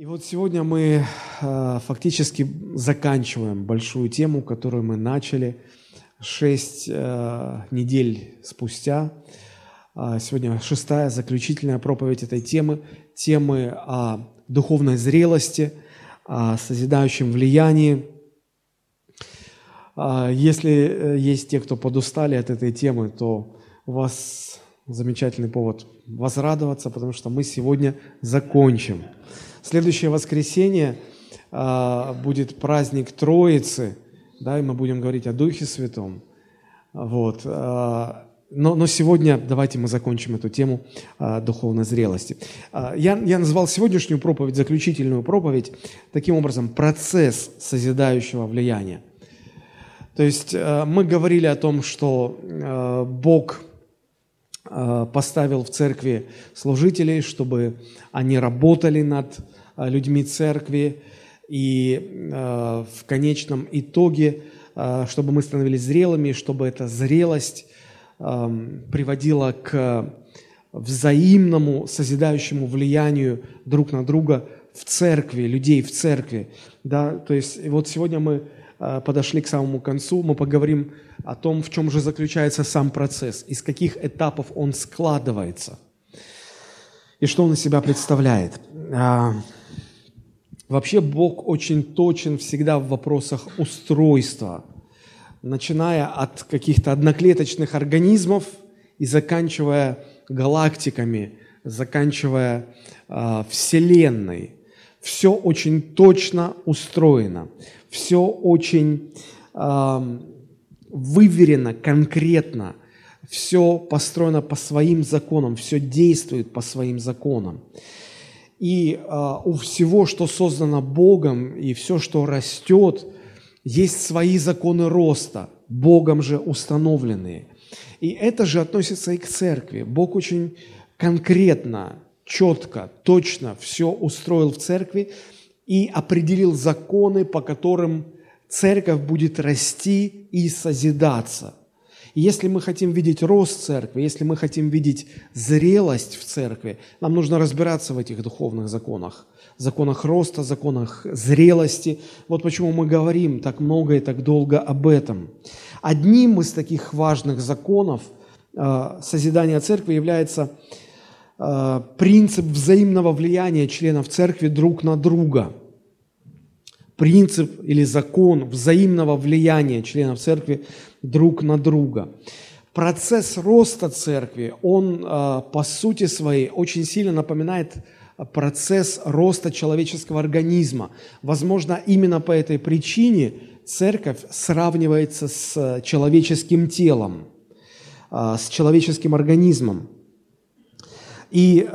И вот сегодня мы э, фактически заканчиваем большую тему, которую мы начали шесть э, недель спустя. Э, сегодня шестая заключительная проповедь этой темы, темы о духовной зрелости, о созидающем влиянии. Э, если э, есть те, кто подустали от этой темы, то у вас замечательный повод возрадоваться, потому что мы сегодня закончим. Следующее воскресенье а, будет праздник Троицы, да, и мы будем говорить о Духе Святом. Вот. А, но, но сегодня давайте мы закончим эту тему а, духовной зрелости. Я, я назвал сегодняшнюю проповедь, заключительную проповедь, таким образом, процесс созидающего влияния. То есть мы говорили о том, что Бог поставил в церкви служителей, чтобы они работали над а, людьми церкви, и а, в конечном итоге, чтобы мы становились зрелыми, чтобы эта зрелость приводила к взаимному созидающему влиянию друг на друга в церкви, людей в церкви. Да? То есть вот сегодня мы подошли к самому концу, мы поговорим о том, в чем же заключается сам процесс, из каких этапов он складывается и что он из себя представляет. А, вообще Бог очень точен всегда в вопросах устройства, начиная от каких-то одноклеточных организмов и заканчивая галактиками, заканчивая э, Вселенной. Все очень точно устроено, все очень э, выверено, конкретно, все построено по своим законам, все действует по своим законам. И э, у всего, что создано Богом, и все, что растет, есть свои законы роста, Богом же установленные. И это же относится и к церкви. Бог очень конкретно, четко, точно все устроил в церкви и определил законы, по которым церковь будет расти и созидаться. И если мы хотим видеть рост церкви, если мы хотим видеть зрелость в церкви, нам нужно разбираться в этих духовных законах, законах роста, законах зрелости. Вот почему мы говорим так много и так долго об этом. Одним из таких важных законов э, созидания церкви является э, принцип взаимного влияния членов церкви друг на друга – принцип или закон взаимного влияния членов церкви друг на друга. Процесс роста церкви, он а, по сути своей очень сильно напоминает процесс роста человеческого организма. Возможно, именно по этой причине церковь сравнивается с человеческим телом, а, с человеческим организмом. И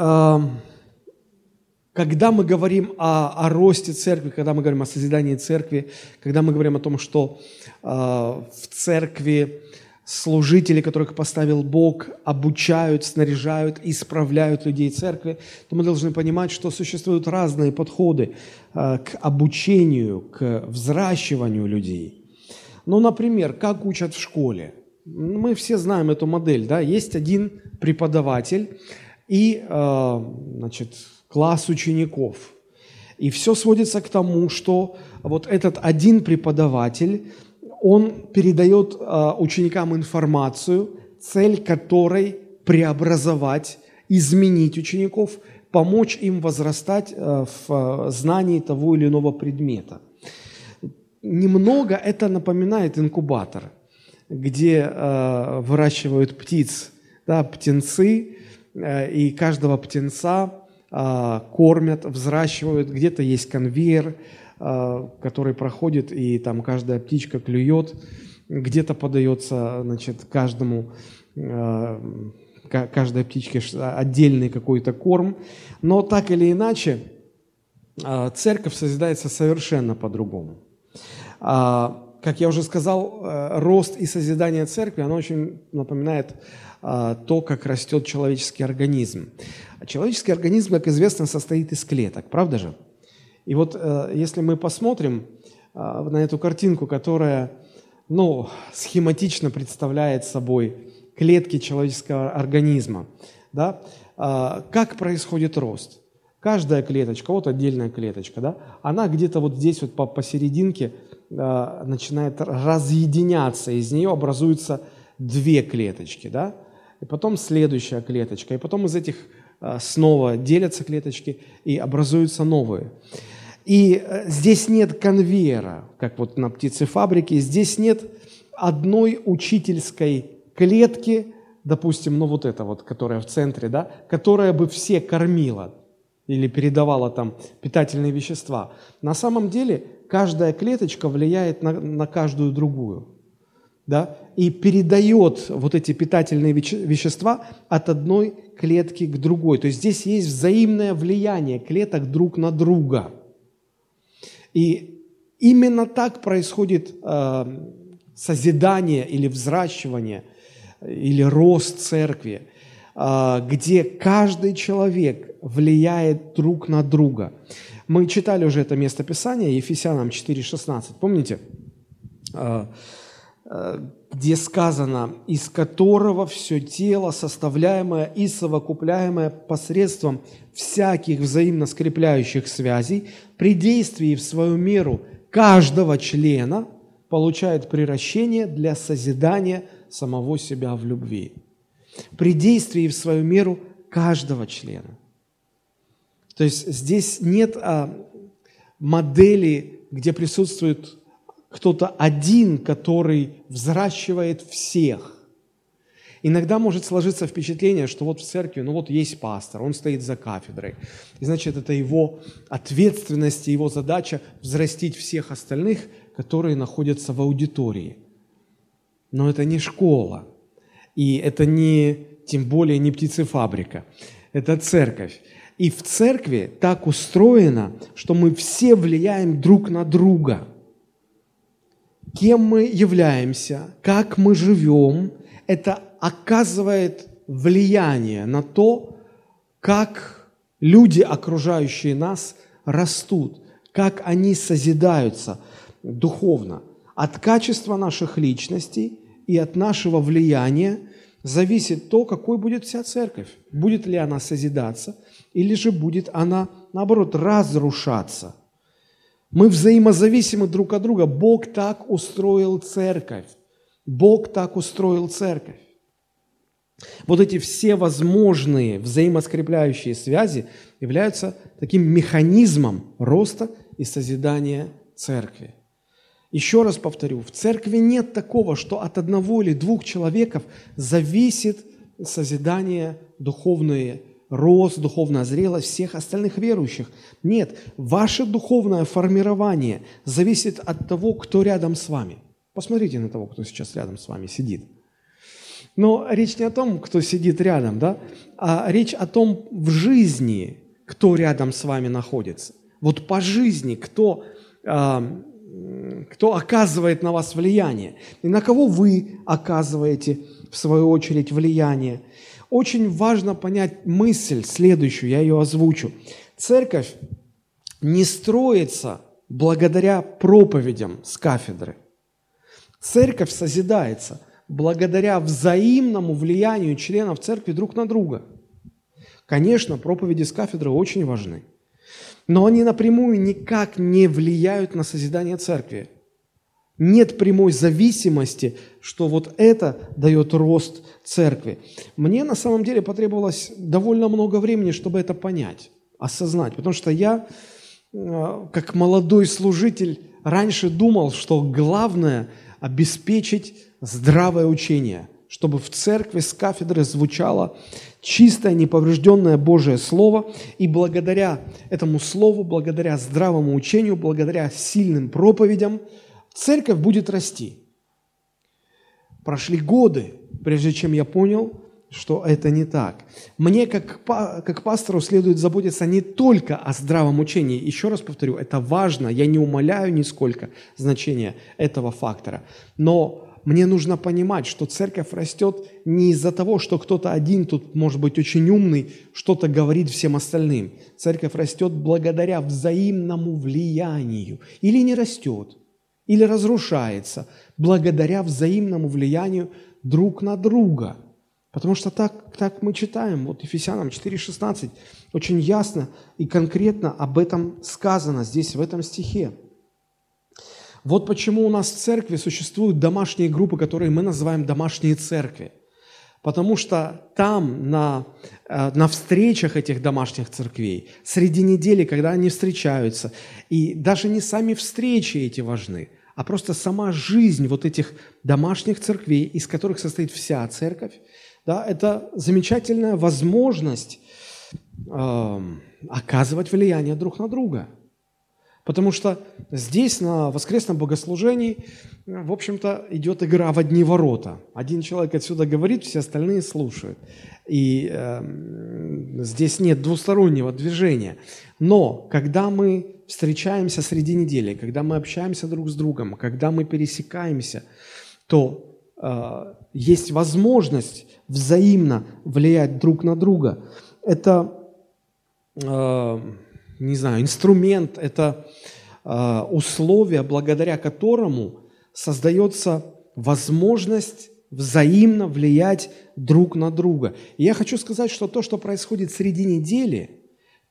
когда мы говорим о, о росте церкви, когда мы говорим о созидании церкви, когда мы говорим о том, что э, в церкви служители, которых поставил Бог, обучают, снаряжают, исправляют людей церкви, то мы должны понимать, что существуют разные подходы э, к обучению, к взращиванию людей. Ну, например, как учат в школе. Мы все знаем эту модель, да, есть один преподаватель, и, э, значит, класс учеников. И все сводится к тому, что вот этот один преподаватель, он передает а, ученикам информацию, цель которой преобразовать, изменить учеников, помочь им возрастать а, в а, знании того или иного предмета. Немного это напоминает инкубатор, где выращивают птиц, да, птенцы, и каждого птенца кормят, взращивают, где-то есть конвейер, а, который проходит, и там каждая птичка клюет, где-то подается значит, каждому, а, каждой птичке отдельный какой-то корм. Но так или иначе, церковь созидается совершенно по-другому. Как я уже сказал, рост и созидание церкви, оно очень напоминает то, как растет человеческий организм. А человеческий организм, как известно, состоит из клеток, правда же? И вот э, если мы посмотрим э, на эту картинку, которая ну, схематично представляет собой клетки человеческого организма, да, э, как происходит рост? каждая клеточка, вот отдельная клеточка, да, она где-то вот здесь вот по, посерединке начинает разъединяться, из нее образуются две клеточки, да, и потом следующая клеточка, и потом из этих э, снова делятся клеточки и образуются новые. И э, здесь нет конвейера, как вот на птицефабрике, здесь нет одной учительской клетки, допустим, ну вот эта вот, которая в центре, да, которая бы все кормила или передавала там питательные вещества. На самом деле каждая клеточка влияет на, на каждую другую. Да, и передает вот эти питательные вещества от одной клетки к другой. То есть здесь есть взаимное влияние клеток друг на друга. И именно так происходит э, созидание или взращивание, или рост церкви, э, где каждый человек влияет друг на друга. Мы читали уже это место Писания, Ефесянам 4,16, помните? Э, э, где сказано, из которого все тело, составляемое и совокупляемое посредством всяких взаимно скрепляющих связей, при действии в свою меру каждого члена получает приращение для созидания самого себя в любви. При действии в свою меру каждого члена. То есть здесь нет а, модели, где присутствует кто-то один, который взращивает всех. Иногда может сложиться впечатление, что вот в церкви, ну вот есть пастор, он стоит за кафедрой. И значит, это его ответственность, его задача взрастить всех остальных, которые находятся в аудитории. Но это не школа. И это не, тем более не птицефабрика. Это церковь. И в церкви так устроено, что мы все влияем друг на друга – кем мы являемся, как мы живем, это оказывает влияние на то, как люди, окружающие нас, растут, как они созидаются духовно. От качества наших личностей и от нашего влияния зависит то, какой будет вся церковь. Будет ли она созидаться, или же будет она, наоборот, разрушаться – мы взаимозависимы друг от друга. Бог так устроил церковь. Бог так устроил церковь. Вот эти все возможные взаимоскрепляющие связи являются таким механизмом роста и созидания церкви. Еще раз повторю, в церкви нет такого, что от одного или двух человеков зависит созидание духовное рост, духовная зрелость всех остальных верующих. Нет, ваше духовное формирование зависит от того, кто рядом с вами. Посмотрите на того, кто сейчас рядом с вами сидит. Но речь не о том, кто сидит рядом, да, а речь о том в жизни, кто рядом с вами находится. Вот по жизни, кто, э, кто оказывает на вас влияние, и на кого вы оказываете, в свою очередь, влияние – очень важно понять мысль следующую, я ее озвучу. Церковь не строится благодаря проповедям с кафедры. Церковь созидается благодаря взаимному влиянию членов церкви друг на друга. Конечно, проповеди с кафедры очень важны, но они напрямую никак не влияют на созидание церкви. Нет прямой зависимости, что вот это дает рост церкви. Мне на самом деле потребовалось довольно много времени, чтобы это понять, осознать, потому что я, э, как молодой служитель, раньше думал, что главное – обеспечить здравое учение, чтобы в церкви с кафедры звучало чистое, неповрежденное Божие Слово, и благодаря этому Слову, благодаря здравому учению, благодаря сильным проповедям – церковь будет расти. Прошли годы, прежде чем я понял, что это не так. Мне, как, как пастору, следует заботиться не только о здравом учении. Еще раз повторю, это важно, я не умоляю нисколько значения этого фактора. Но мне нужно понимать, что церковь растет не из-за того, что кто-то один тут, может быть, очень умный, что-то говорит всем остальным. Церковь растет благодаря взаимному влиянию. Или не растет – или разрушается благодаря взаимному влиянию друг на друга. Потому что так, так мы читаем, вот Ефесянам 4,16, очень ясно и конкретно об этом сказано здесь, в этом стихе. Вот почему у нас в церкви существуют домашние группы, которые мы называем домашние церкви. Потому что там, на, э, на встречах этих домашних церквей, среди недели, когда они встречаются, и даже не сами встречи эти важны, а просто сама жизнь вот этих домашних церквей, из которых состоит вся церковь, да, это замечательная возможность э, оказывать влияние друг на друга. Потому что здесь, на воскресном богослужении, в общем-то, идет игра в одни ворота. Один человек отсюда говорит, все остальные слушают. И э, здесь нет двустороннего движения. Но когда мы встречаемся среди недели, когда мы общаемся друг с другом, когда мы пересекаемся, то э, есть возможность взаимно влиять друг на друга. Это, э, не знаю, инструмент, это э, условие, благодаря которому создается возможность взаимно влиять друг на друга. И я хочу сказать, что то, что происходит среди недели,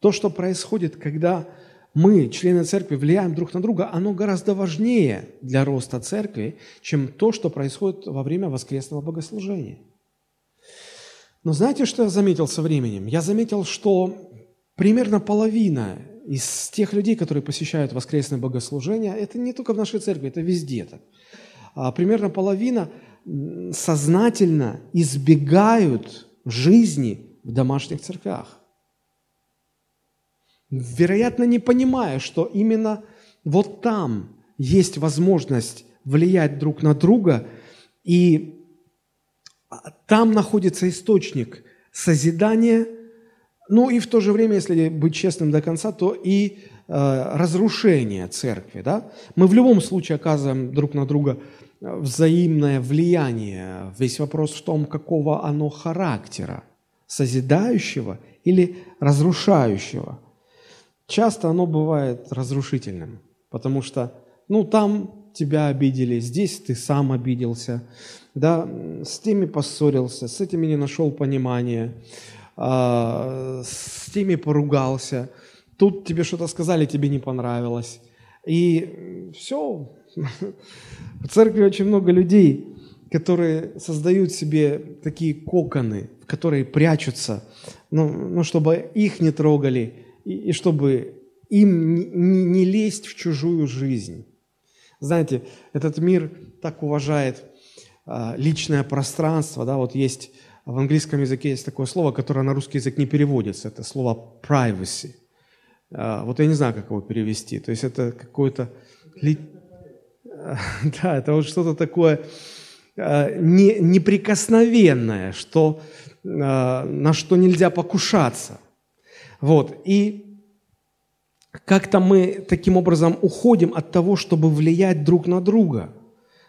то, что происходит, когда мы, члены церкви, влияем друг на друга, оно гораздо важнее для роста церкви, чем то, что происходит во время воскресного богослужения. Но знаете, что я заметил со временем? Я заметил, что примерно половина из тех людей, которые посещают воскресное богослужение, это не только в нашей церкви, это везде так. А примерно половина сознательно избегают жизни в домашних церквях. Вероятно, не понимая, что именно вот там есть возможность влиять друг на друга и а там находится источник созидания, ну и в то же время, если быть честным до конца, то и э, разрушения церкви. Да? Мы в любом случае оказываем друг на друга э, взаимное влияние. Весь вопрос в том, какого оно характера, созидающего или разрушающего. Часто оно бывает разрушительным, потому что ну, там тебя обидели, здесь ты сам обиделся, да, с теми поссорился, с этими не нашел понимания, с теми поругался, тут тебе что-то сказали, тебе не понравилось. И все. В церкви очень много людей, которые создают себе такие коконы, в которые прячутся, ну, ну чтобы их не трогали, и, и чтобы им не, не лезть в чужую жизнь. Знаете, этот мир так уважает а, личное пространство, да, вот есть в английском языке есть такое слово, которое на русский язык не переводится, это слово privacy. А, вот я не знаю, как его перевести, то есть это какое-то... Да, это вот что-то такое а, не, неприкосновенное, что, на что нельзя покушаться. Вот, и как-то мы таким образом уходим от того, чтобы влиять друг на друга.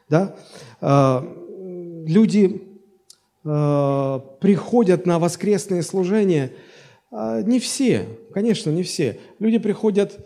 Да? А, люди а, приходят на воскресные служения, а, не все, конечно, не все. Люди приходят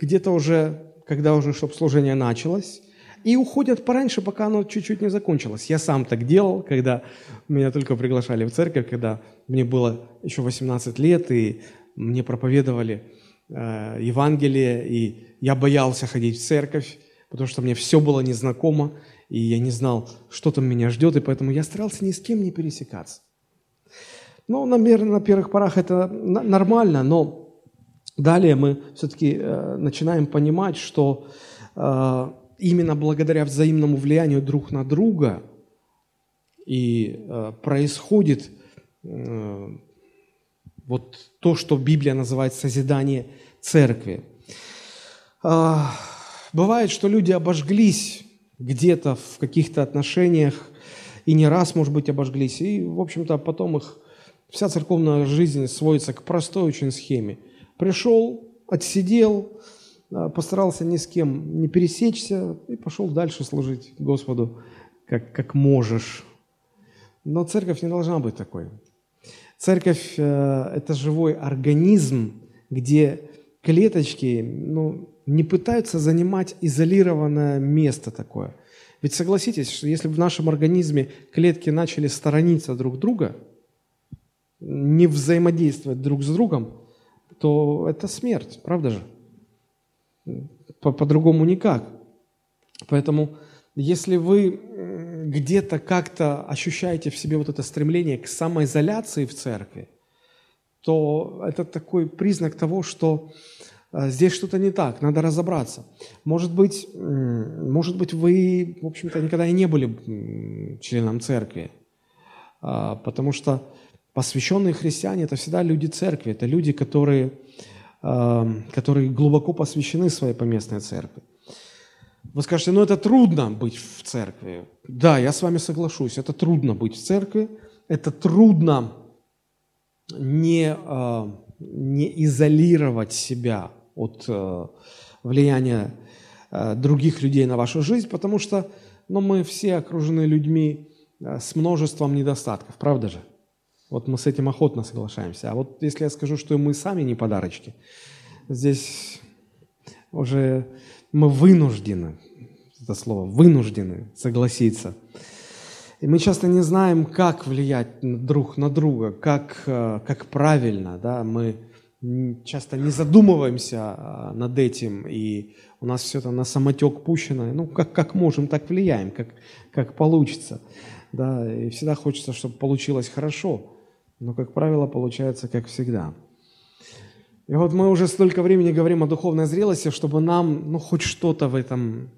где-то уже, когда уже, чтобы служение началось, и уходят пораньше, пока оно чуть-чуть не закончилось. Я сам так делал, когда меня только приглашали в церковь, когда мне было еще 18 лет, и мне проповедовали Э, Евангелие, и я боялся ходить в церковь, потому что мне все было незнакомо, и я не знал, что там меня ждет, и поэтому я старался ни с кем не пересекаться. Ну, наверное, на первых порах это нормально, но далее мы все-таки э, начинаем понимать, что э, именно благодаря взаимному влиянию друг на друга и происходит вот то, что Библия называет созидание церкви. А, бывает, что люди обожглись где-то в каких-то отношениях, и не раз, может быть, обожглись, и, в общем-то, потом их вся церковная жизнь сводится к простой очень схеме. Пришел, отсидел, а, постарался ни с кем не пересечься и пошел дальше служить Господу, как, как можешь. Но церковь не должна быть такой. Церковь э, – это живой организм, где клеточки ну, не пытаются занимать изолированное место такое. Ведь согласитесь, что если в нашем организме клетки начали сторониться друг друга, не взаимодействовать друг с другом, то это смерть, правда же? По-другому никак. Поэтому, если вы где-то как-то ощущаете в себе вот это стремление к самоизоляции в церкви, то это такой признак того, что здесь что-то не так, надо разобраться. Может быть, может быть вы, в общем-то, никогда и не были членом церкви, а, потому что посвященные христиане – это всегда люди церкви, это люди, которые, а, которые глубоко посвящены своей поместной церкви. Вы скажете, ну это трудно быть в церкви. Да, я с вами соглашусь, это трудно быть в церкви, это трудно не, не изолировать себя от э, влияния э, других людей на вашу жизнь, потому что ну, мы все окружены людьми э, с множеством недостатков, правда же? Вот мы с этим охотно соглашаемся. А вот если я скажу, что мы сами не подарочки, здесь уже мы вынуждены, это слово, вынуждены согласиться. И мы часто не знаем, как влиять друг на друга, как, как правильно. Да? Мы часто не задумываемся а, над этим, и у нас все это на самотек пущено. Ну, как, как можем, так влияем, как, как получится. Да, и всегда хочется, чтобы получилось хорошо, но, как правило, получается как всегда. И вот мы уже столько времени говорим о духовной зрелости, чтобы нам ну, хоть что-то в этом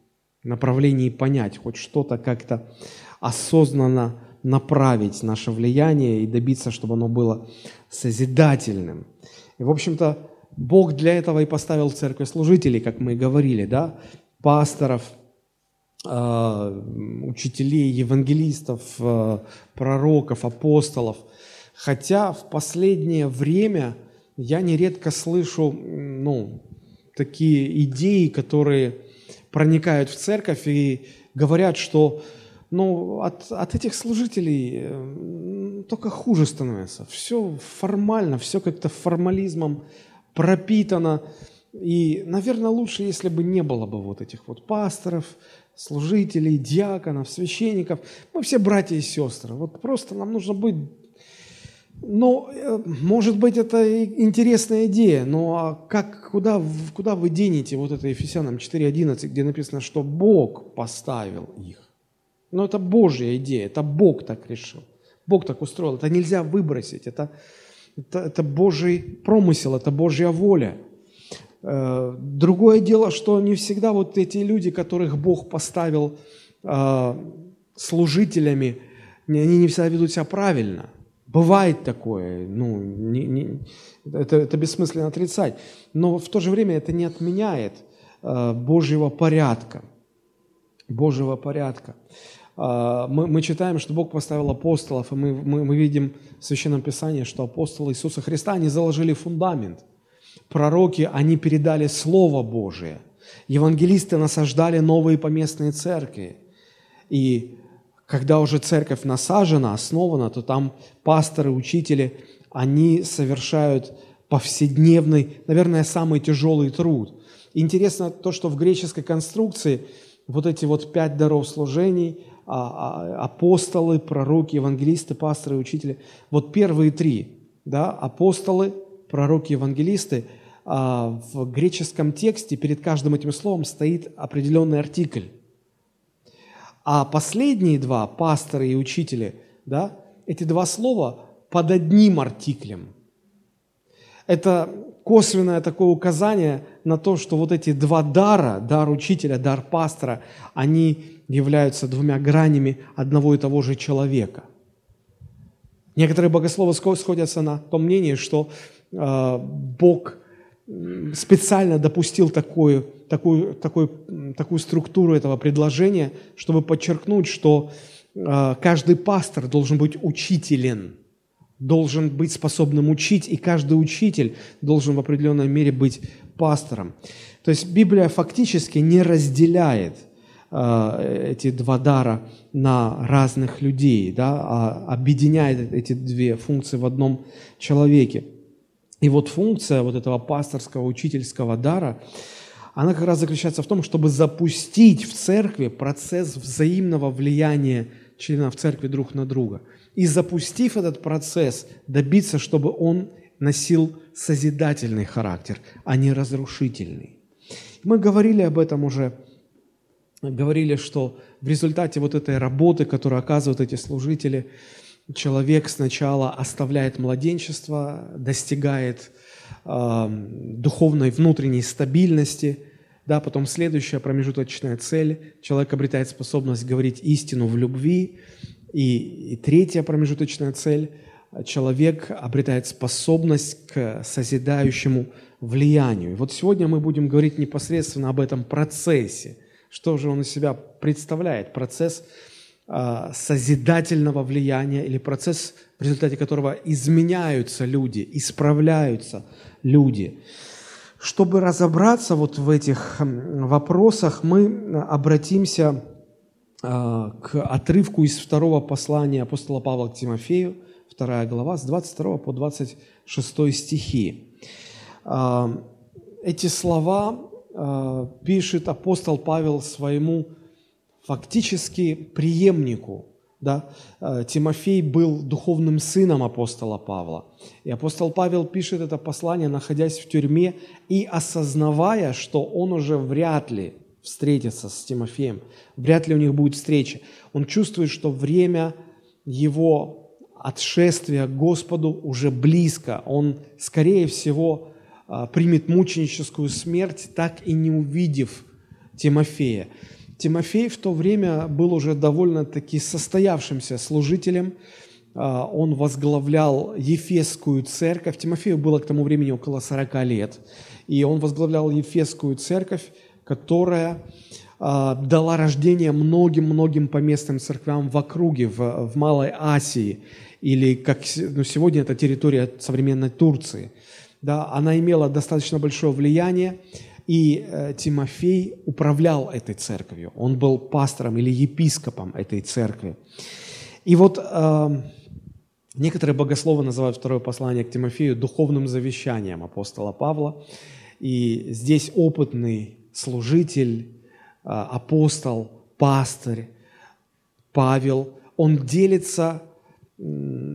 направлении понять, хоть что-то как-то осознанно направить наше влияние и добиться, чтобы оно было созидательным – и, в общем-то, Бог для этого и поставил в церкви служителей, как мы и говорили, да, пасторов, э, учителей, евангелистов, э, пророков, апостолов. Хотя в последнее время я нередко слышу ну, такие идеи, которые проникают в церковь и говорят, что ну, от, от этих служителей э, только хуже становится. Все формально, все как-то формализмом пропитано. И, наверное, лучше, если бы не было бы вот этих вот пасторов, служителей, диаконов, священников. Мы все братья и сестры. Вот просто нам нужно быть... Ну, э, может быть, это интересная идея, но а как, куда, куда вы денете вот это Ефесянам 4.11, где написано, что Бог поставил их? Но это Божья идея, это Бог так решил. Бог так устроил. Это нельзя выбросить. Это, это, это Божий промысел, это Божья воля. Э, другое дело, что не всегда вот эти люди, которых Бог поставил э, служителями, они не всегда ведут себя правильно. Бывает такое, ну, не, не, это, это бессмысленно отрицать. Но в то же время это не отменяет э, Божьего порядка. Божьего порядка. А, мы, мы читаем, что Бог поставил апостолов, и мы, мы, мы видим в Священном Писании, что апостолы Иисуса Христа, они заложили фундамент. Пророки, они передали Слово Божие. Евангелисты насаждали новые поместные церкви. И когда уже церковь насажена, основана, то там пасторы, учители, они совершают повседневный, наверное, самый тяжелый труд. Интересно то, что в греческой конструкции вот эти вот пять даров служений – апостолы, пророки, евангелисты, пасторы, учители. Вот первые три, да, апостолы, пророки, евангелисты, а, в греческом тексте перед каждым этим словом стоит определенный артикль. А последние два, пасторы и учители, да, эти два слова под одним артиклем. Это косвенное такое указание на то, что вот эти два дара, дар учителя, дар пастора, они являются двумя гранями одного и того же человека. Некоторые богословы сходятся на том мнении, что э, Бог специально допустил такую, такую, такую, такую структуру этого предложения, чтобы подчеркнуть, что э, каждый пастор должен быть учителен, должен быть способным учить, и каждый учитель должен в определенной мере быть пастором. То есть Библия фактически не разделяет эти два дара на разных людей, да, а объединяет эти две функции в одном человеке. И вот функция вот этого пасторского, учительского дара, она как раз заключается в том, чтобы запустить в церкви процесс взаимного влияния членов церкви друг на друга. И запустив этот процесс, добиться, чтобы он носил созидательный характер, а не разрушительный. Мы говорили об этом уже, говорили, что в результате вот этой работы, которую оказывают эти служители, человек сначала оставляет младенчество, достигает э, духовной внутренней стабильности, да, потом следующая промежуточная цель, человек обретает способность говорить истину в любви, и, и третья промежуточная цель, человек обретает способность к созидающему влиянию. И вот сегодня мы будем говорить непосредственно об этом процессе, что же он из себя представляет, процесс а, созидательного влияния или процесс, в результате которого изменяются люди, исправляются люди. Чтобы разобраться вот в этих вопросах, мы обратимся а, к отрывку из второго послания апостола Павла к Тимофею, вторая глава, с 22 по 26 стихи. А, эти слова пишет апостол Павел своему фактически преемнику. Да? Э, Тимофей был духовным сыном апостола Павла. И апостол Павел пишет это послание, находясь в тюрьме и осознавая, что он уже вряд ли встретится с Тимофеем, вряд ли у них будет встреча. Он чувствует, что время его отшествия к Господу уже близко. Он, скорее всего, э, примет мученическую смерть, так и не увидев Тимофея. Тимофей в то время был уже довольно-таки состоявшимся служителем. А, он возглавлял Ефесскую церковь. Тимофею было к тому времени около 40 лет. И он возглавлял Ефесскую церковь, которая а, дала рождение многим-многим поместным церквям в округе, в, в Малой Асии, или как ну, сегодня это территория современной Турции. Да, она имела достаточно большое влияние, и э, Тимофей управлял этой церковью. Он был пастором или епископом этой церкви. И вот э, некоторые богословы называют второе послание к Тимофею духовным завещанием апостола Павла. И здесь опытный служитель, э, апостол, пастырь Павел, он делится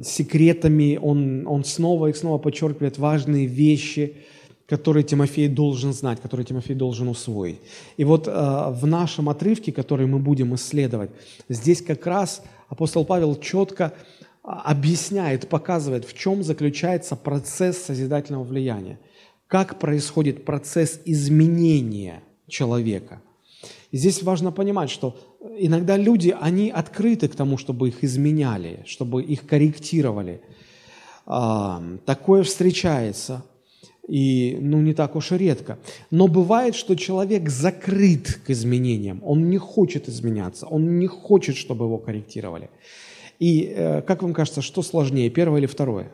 секретами, он, он снова и снова подчеркивает важные вещи – который Тимофей должен знать, который Тимофей должен усвоить. И вот э, в нашем отрывке, который мы будем исследовать, здесь как раз апостол Павел четко а, объясняет, показывает, в чем заключается процесс созидательного влияния, как происходит процесс изменения человека. И здесь важно понимать, что иногда люди, они открыты к тому, чтобы их изменяли, чтобы их корректировали. А, такое встречается – и ну, не так уж и редко. Но бывает, что человек закрыт к изменениям, он не хочет изменяться, он не хочет, чтобы его корректировали. И э, как вам кажется, что сложнее, первое или второе?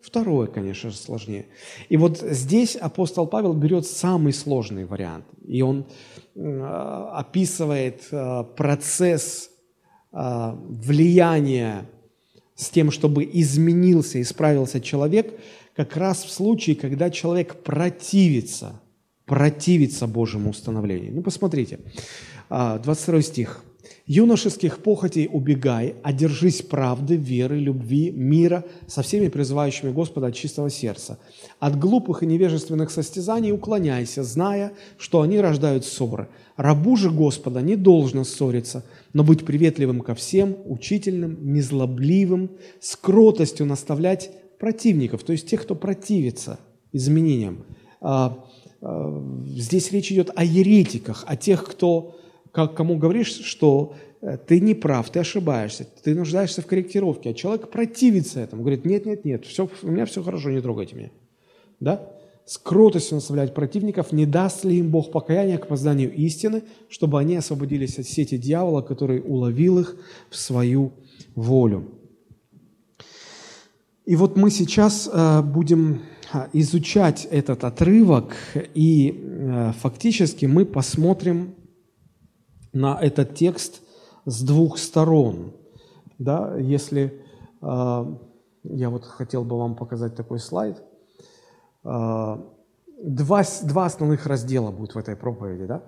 Второе, конечно же, сложнее. И вот здесь апостол Павел берет самый сложный вариант, и он э, описывает э, процесс э, влияния с тем, чтобы изменился, исправился человек – как раз в случае, когда человек противится, противится Божьему установлению. Ну, посмотрите, 22 а, стих. «Юношеских похотей убегай, одержись правды, веры, любви, мира со всеми призывающими Господа от чистого сердца. От глупых и невежественных состязаний уклоняйся, зная, что они рождают ссоры. Рабу же Господа не должно ссориться, но быть приветливым ко всем, учительным, незлобливым, с кротостью наставлять противников, то есть тех, кто противится изменениям. А, а, здесь речь идет о еретиках, о тех, кто, как, кому говоришь, что э, ты не прав, ты ошибаешься, ты нуждаешься в корректировке, а человек противится этому, говорит, нет, нет, нет, все, у меня все хорошо, не трогайте меня. Да? С кротостью наставлять противников, не даст ли им Бог покаяния к познанию истины, чтобы они освободились от сети дьявола, который уловил их в свою волю. И вот мы сейчас э, будем э, изучать этот отрывок, и э, фактически мы посмотрим на этот текст с двух сторон. Да, если я вот хотел бы вам показать такой слайд. два, два основных раздела будет в этой проповеди. Да?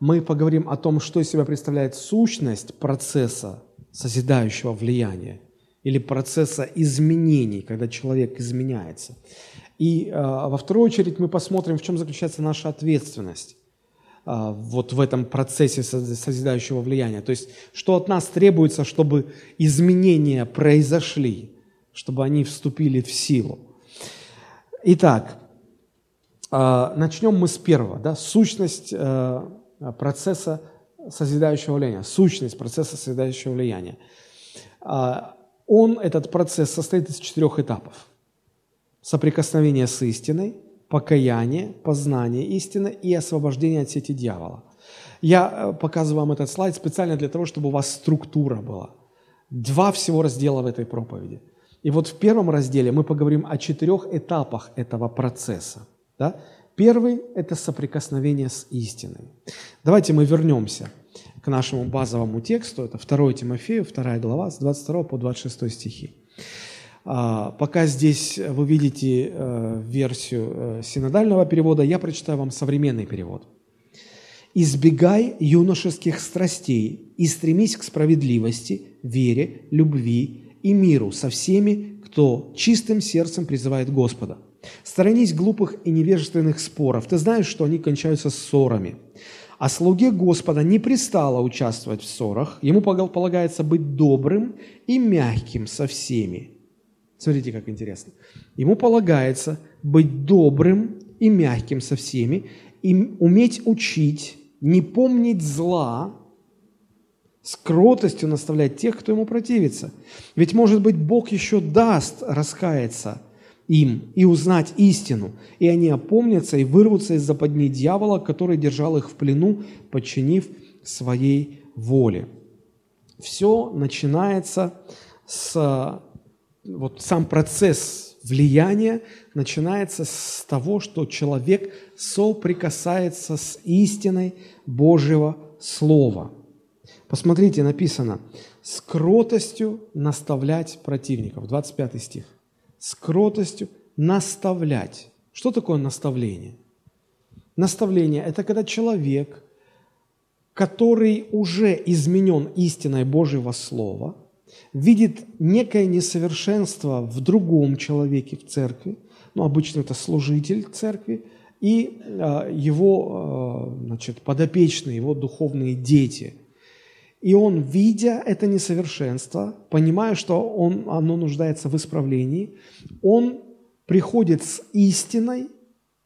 Мы поговорим о том, что из себя представляет сущность процесса созидающего влияния или процесса изменений, когда человек изменяется. И э, во вторую очередь мы посмотрим, в чем заключается наша ответственность э, вот в этом процессе созидающего влияния. То есть, что от нас требуется, чтобы изменения произошли, чтобы они вступили в силу. Итак, э, начнем мы с первого, да, сущность э, процесса созидающего влияния, сущность процесса созидающего влияния. Э, он, этот процесс, состоит из четырех этапов – соприкосновение с истиной, покаяние, познание истины и освобождение от сети дьявола. Я э, показываю вам этот слайд специально для того, чтобы у вас структура была. Два всего раздела в этой проповеди. И вот в первом разделе мы поговорим о четырех этапах этого процесса. Да? Первый – это соприкосновение с истиной. Давайте мы вернемся к нашему базовому тексту. Это 2 Тимофею, 2 глава, с 22 по 26 стихи. А, пока здесь вы видите э, версию э, синодального перевода, я прочитаю вам современный перевод. «Избегай юношеских страстей и стремись к справедливости, вере, любви и миру со всеми, кто чистым сердцем призывает Господа. Сторонись глупых и невежественных споров. Ты знаешь, что они кончаются ссорами. А слуге Господа не пристало участвовать в ссорах. Ему полагается быть добрым и мягким со всеми, Смотрите, как интересно. Ему полагается быть добрым и мягким со всеми, и уметь учить, не помнить зла, с кротостью наставлять тех, кто ему противится. Ведь, может быть, Бог еще даст раскаяться им и узнать истину, и они опомнятся и вырвутся из западни дьявола, который держал их в плену, подчинив своей воле. Все начинается с вот сам процесс влияния начинается с того, что человек соприкасается с истиной Божьего Слова. Посмотрите, написано, с кротостью наставлять противников. 25 стих. С кротостью наставлять. Что такое наставление? Наставление – это когда человек, который уже изменен истиной Божьего Слова – видит некое несовершенство в другом человеке в церкви, ну, обычно это служитель церкви, и э, его э, значит, подопечные, его духовные дети. И он, видя это несовершенство, понимая, что он, оно нуждается в исправлении, он приходит с истиной,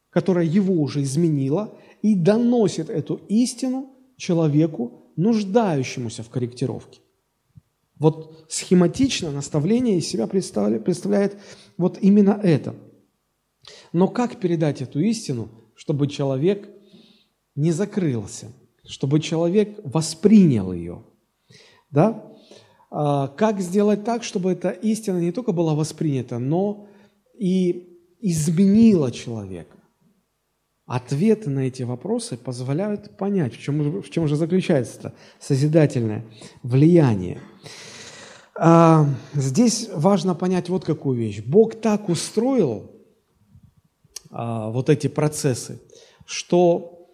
которая его уже изменила, и доносит эту истину человеку, нуждающемуся в корректировке. Вот схематично наставление из себя представляет, вот именно это. Но как передать эту истину, чтобы человек не закрылся, чтобы человек воспринял ее? Да? А, как сделать так, чтобы эта истина не только была воспринята, но и изменила человека? Ответы на эти вопросы позволяют понять, в чем, в чем же заключается это созидательное влияние. А, здесь важно понять вот какую вещь. Бог так устроил а, вот эти процессы, что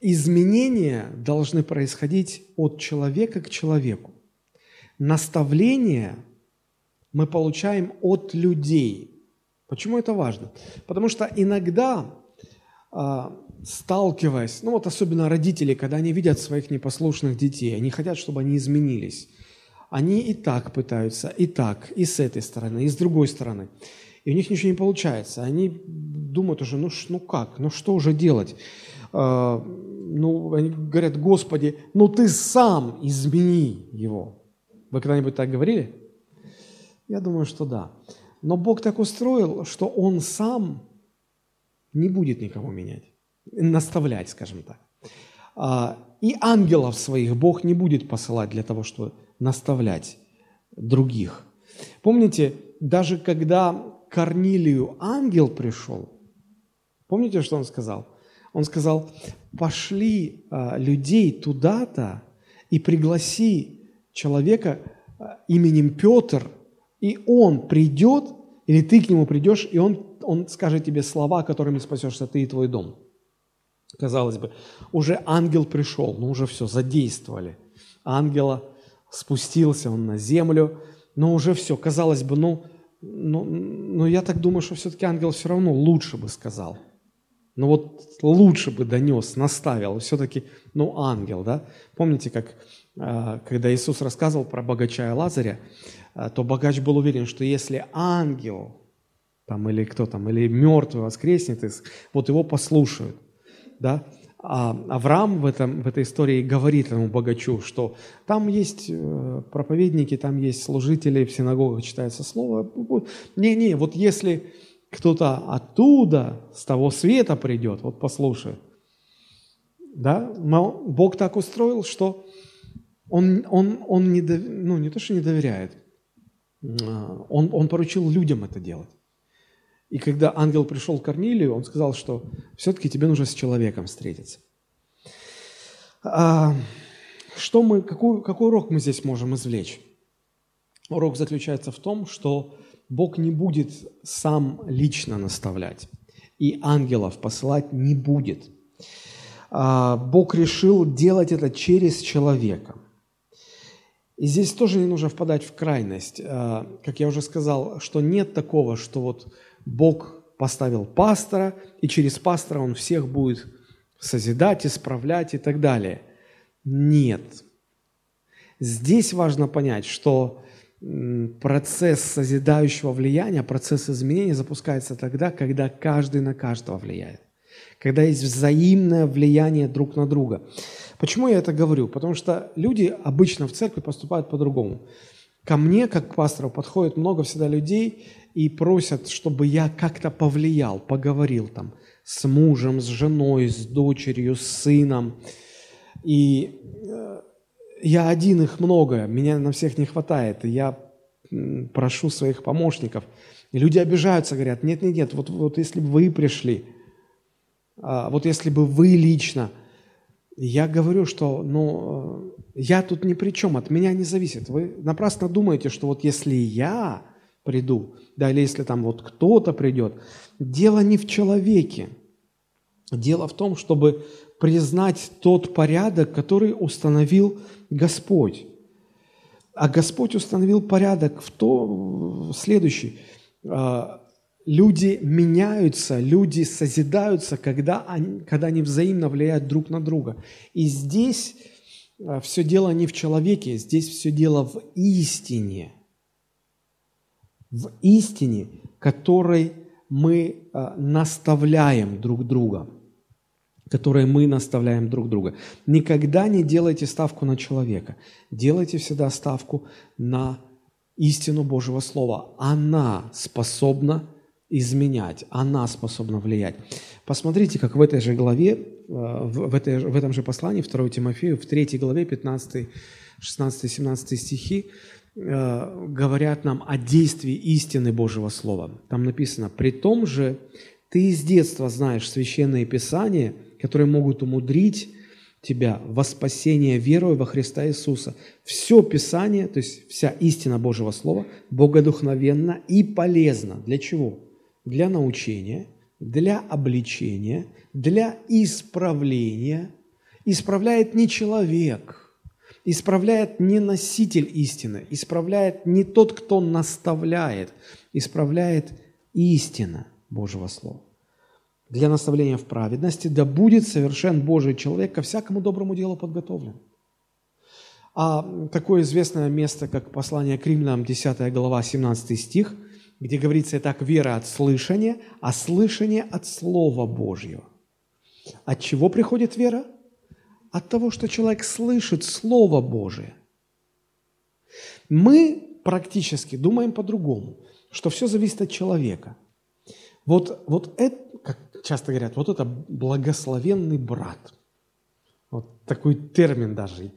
изменения должны происходить от человека к человеку. Наставление мы получаем от людей. Почему это важно? Потому что иногда, а, сталкиваясь, ну вот особенно родители, когда они видят своих непослушных детей, они хотят, чтобы они изменились – они и так пытаются, и так, и с этой стороны, и с другой стороны. И у них ничего не получается. Они думают уже, ну, ну как, ну что уже делать? А, ну, они говорят, Господи, ну ты сам измени его. Вы когда-нибудь так говорили? Я думаю, что да. Но Бог так устроил, что Он сам не будет никого менять, наставлять, скажем так. А, и ангелов своих Бог не будет посылать для того, чтобы наставлять других. Помните, даже когда Корнилию ангел пришел, помните, что он сказал? Он сказал, пошли а, людей туда-то и пригласи человека а, именем Петр, и он придет, или ты к нему придешь, и он он скажет тебе слова, которыми спасешься ты и твой дом. Казалось бы, уже ангел пришел, ну уже все, задействовали. Ангела спустился он на землю, но уже все, казалось бы, ну, ну, ну я так думаю, что все-таки ангел все равно лучше бы сказал. Ну вот лучше бы донес, наставил. Все-таки, ну ангел, да? Помните, как а, когда Иисус рассказывал про богача и Лазаря, а, то богач был уверен, что если ангел там, или кто там, или мертвый воскреснет, вот его послушают. Да? А Авраам в, этом, в этой истории говорит этому богачу, что там есть э, проповедники, там есть служители, в синагогах читается слово. Не-не, вот если кто-то оттуда, с того света придет, вот послушай. Да? Бог так устроил, что он, он, он не, ну, не то, что не доверяет, а, он, он поручил людям это делать. И когда ангел пришел к Корнилию, он сказал, что все-таки тебе нужно с человеком встретиться. А, что мы, какой, какой урок мы здесь можем извлечь? Урок заключается в том, что Бог не будет сам лично наставлять, и ангелов посылать не будет. А, Бог решил делать это через человека. И здесь тоже не нужно впадать в крайность. А, как я уже сказал, что нет такого, что вот Бог поставил пастора, и через пастора он всех будет созидать, исправлять и так далее. Нет. Здесь важно понять, что процесс созидающего влияния, процесс изменения запускается тогда, когда каждый на каждого влияет. Когда есть взаимное влияние друг на друга. Почему я это говорю? Потому что люди обычно в церкви поступают по-другому. Ко мне, как к пастору, подходит много всегда людей и просят, чтобы я как-то повлиял, поговорил там с мужем, с женой, с дочерью, с сыном. И э, я один, их много, меня на всех не хватает. И я прошу своих помощников. И люди обижаются, говорят, нет, нет, нет, вот, вот если бы вы пришли, а, вот если бы вы лично, я говорю, что ну, э, я тут ни при чем, от меня не зависит. Вы напрасно думаете, что вот если я приду, да, или если там вот кто-то придет, дело не в человеке. Дело в том, чтобы признать тот порядок, который установил Господь. А Господь установил порядок в то, следующий. А, люди меняются, люди созидаются, когда они, когда они взаимно влияют друг на друга. И здесь а, все дело не в человеке, здесь все дело в истине. В истине, которой мы а, наставляем друг друга – которые мы наставляем друг друга. Никогда не делайте ставку на человека. Делайте всегда ставку на истину Божьего Слова. Она способна изменять, она способна влиять. Посмотрите, как в этой же главе, э, в, этой, в этом же послании, 2 Тимофею, в 3 главе, 15, 16, 17 стихи, э, говорят нам о действии истины Божьего Слова. Там написано, «При том же ты с детства знаешь Священное Писание, которые могут умудрить тебя во спасение верою во Христа Иисуса. Все Писание, то есть вся истина Божьего Слова, богодухновенна и полезна. Для чего? Для научения, для обличения, для исправления. Исправляет не человек, исправляет не носитель истины, исправляет не тот, кто наставляет, исправляет истина Божьего Слова для наставления в праведности, да будет совершен Божий человек ко всякому доброму делу подготовлен. А такое известное место, как послание к римлянам, 10 глава, 17 стих, где говорится так, вера от слышания, а слышание от Слова Божьего. От чего приходит вера? От того, что человек слышит Слово Божие. Мы практически думаем по-другому, что все зависит от человека. Вот, вот это, как часто говорят, вот это благословенный брат. Вот такой термин даже,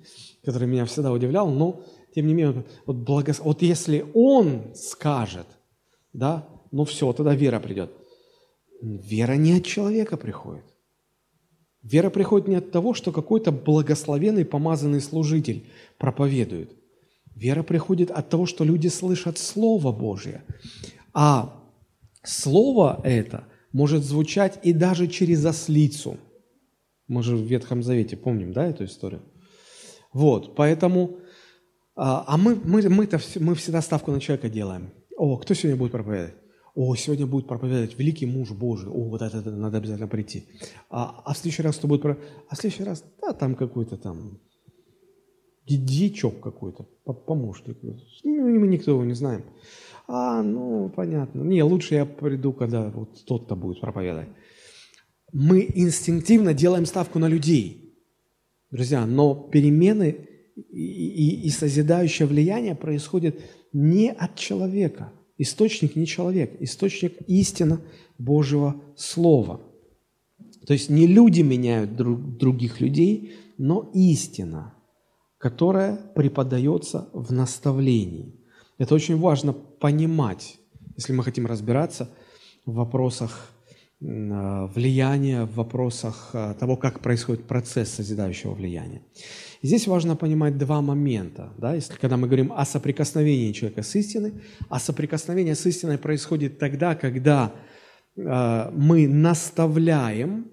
который меня всегда удивлял, но тем не менее, вот, благос... вот если он скажет, да, ну все, тогда вера придет. Вера не от человека приходит. Вера приходит не от того, что какой-то благословенный помазанный служитель проповедует. Вера приходит от того, что люди слышат Слово Божье. А слово это может звучать и даже через ослицу. Мы же в Ветхом Завете помним, да, эту историю? Вот, поэтому, а, а мы, мы, мы-то, мы всегда ставку на человека делаем. О, кто сегодня будет проповедовать? О, сегодня будет проповедовать великий муж Божий. О, вот это, надо обязательно прийти. А, а в следующий раз кто будет проповедовать? А в следующий раз, да, там какой-то там дьячок какой-то, помощник. Ну, мы никто его не знаем. А, ну, понятно. Не, лучше я приду, когда вот тот-то будет проповедовать. Мы инстинктивно делаем ставку на людей, друзья, но перемены и, и, и созидающее влияние происходит не от человека. Источник не человек, источник истина Божьего Слова. То есть не люди меняют друг, других людей, но истина, которая преподается в наставлении. Это очень важно понимать, если мы хотим разбираться в вопросах Э, влияния, в вопросах э, того, как происходит процесс созидающего влияния. Здесь важно понимать два момента. Да? Если, когда мы говорим о соприкосновении человека с истиной, а соприкосновение с истиной происходит тогда, когда э, мы наставляем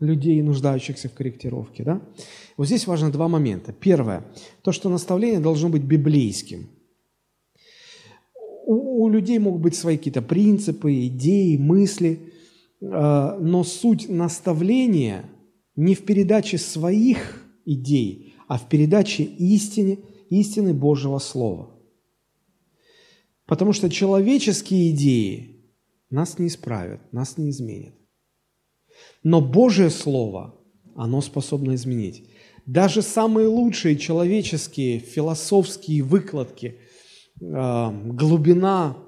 людей, нуждающихся в корректировке. Да? Вот здесь важно два момента. Первое, то, что наставление должно быть библейским. У, у людей могут быть свои какие-то принципы, идеи, мысли – Э, но суть наставления не в передаче своих идей, а в передаче истины, истины Божьего Слова. Потому что человеческие идеи нас не исправят, нас не изменят. Но Божье Слово, оно способно изменить. Даже самые лучшие человеческие философские выкладки, э, глубина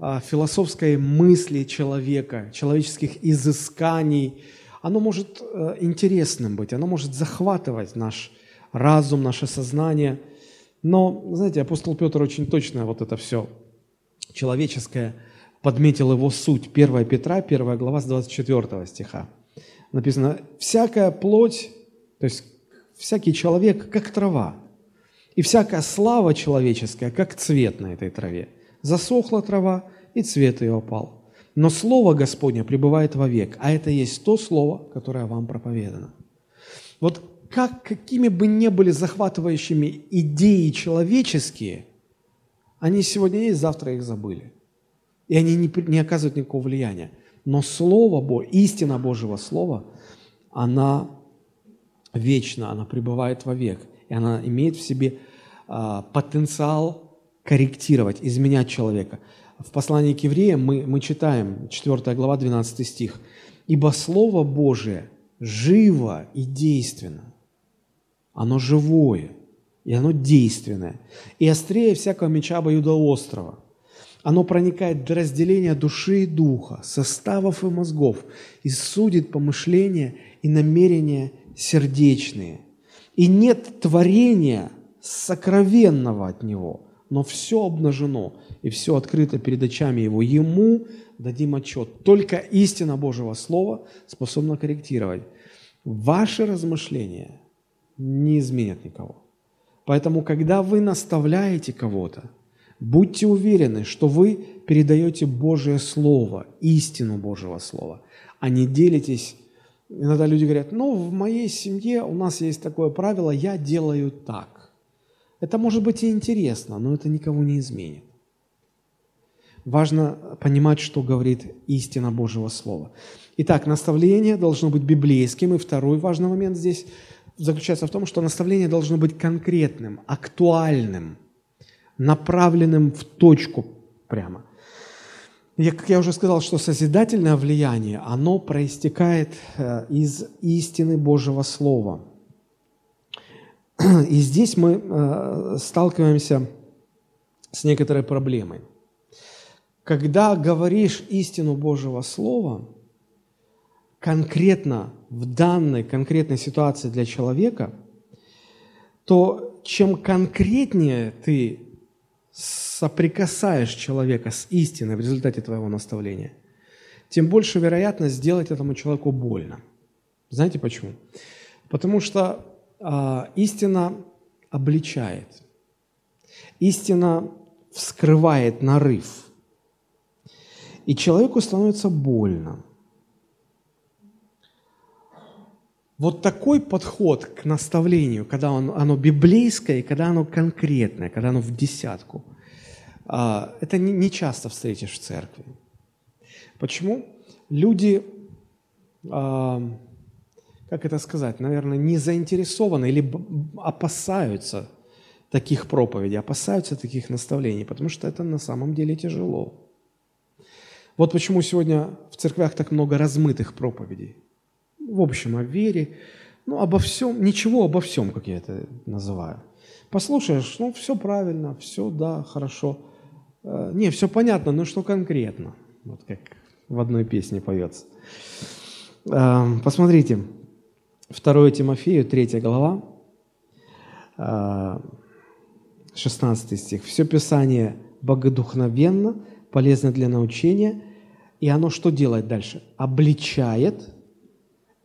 а, философской мысли человека, человеческих изысканий, оно может э, интересным быть, оно может захватывать наш разум, наше сознание. Но, знаете, апостол Петр очень точно вот это все человеческое подметил его суть. 1 Петра, 1 глава с 24 стиха. Написано, «Всякая плоть, то есть всякий человек, как трава, и всякая слава человеческая, как цвет на этой траве. Засохла трава, и цвет ее опал. Но Слово Господне пребывает вовек, а это есть то Слово, которое вам проповедано. Вот как, какими бы ни были захватывающими идеи человеческие, они сегодня есть, завтра их забыли. И они не, не оказывают никакого влияния. Но Слово Божье, истина Божьего Слова, она вечна, она пребывает вовек. И она имеет в себе а, потенциал корректировать, изменять человека. В послании к евреям мы, мы читаем, 4 глава, 12 стих, «Ибо Слово Божие живо и действенно, оно живое, и оно действенное, и острее всякого меча обоюдоострого. Оно проникает до разделения души и духа, составов и мозгов, и судит помышления и намерения сердечные. И нет творения сокровенного от него – но все обнажено и все открыто перед очами Его. Ему дадим отчет. Только истина Божьего Слова способна корректировать. Ваши размышления не изменят никого. Поэтому, когда вы наставляете кого-то, будьте уверены, что вы передаете Божье Слово, истину Божьего Слова, а не делитесь. Иногда люди говорят, ну, в моей семье у нас есть такое правило, я делаю так. Это может быть и интересно, но это никого не изменит. Важно понимать, что говорит истина Божьего Слова. Итак, наставление должно быть библейским. И второй важный момент здесь заключается в том, что наставление должно быть конкретным, актуальным, направленным в точку прямо. Я, как я уже сказал, что созидательное влияние, оно проистекает э, из истины Божьего Слова – и здесь мы э, сталкиваемся с некоторой проблемой. Когда говоришь истину Божьего Слова, конкретно в данной конкретной ситуации для человека, то чем конкретнее ты соприкасаешь человека с истиной в результате твоего наставления, тем больше вероятность сделать этому человеку больно. Знаете почему? Потому что а, истина обличает, истина вскрывает нарыв. И человеку становится больно. Вот такой подход к наставлению, когда он, оно библейское, когда оно конкретное, когда оно в десятку, а, это не часто встретишь в церкви. Почему? Люди, а, как это сказать, наверное, не заинтересованы или опасаются таких проповедей, опасаются таких наставлений, потому что это на самом деле тяжело. Вот почему сегодня в церквях так много размытых проповедей – в общем, о вере, ну, обо всем, ничего обо всем, как я это называю. Послушаешь, ну, все правильно, все, да, хорошо. Э, не, все понятно, но что конкретно? Вот как в одной песне поется. Э, посмотрите, 2 Тимофею, 3 глава, 16 э, стих. «Все Писание богодухновенно, полезно для научения, и оно что делает дальше? Обличает,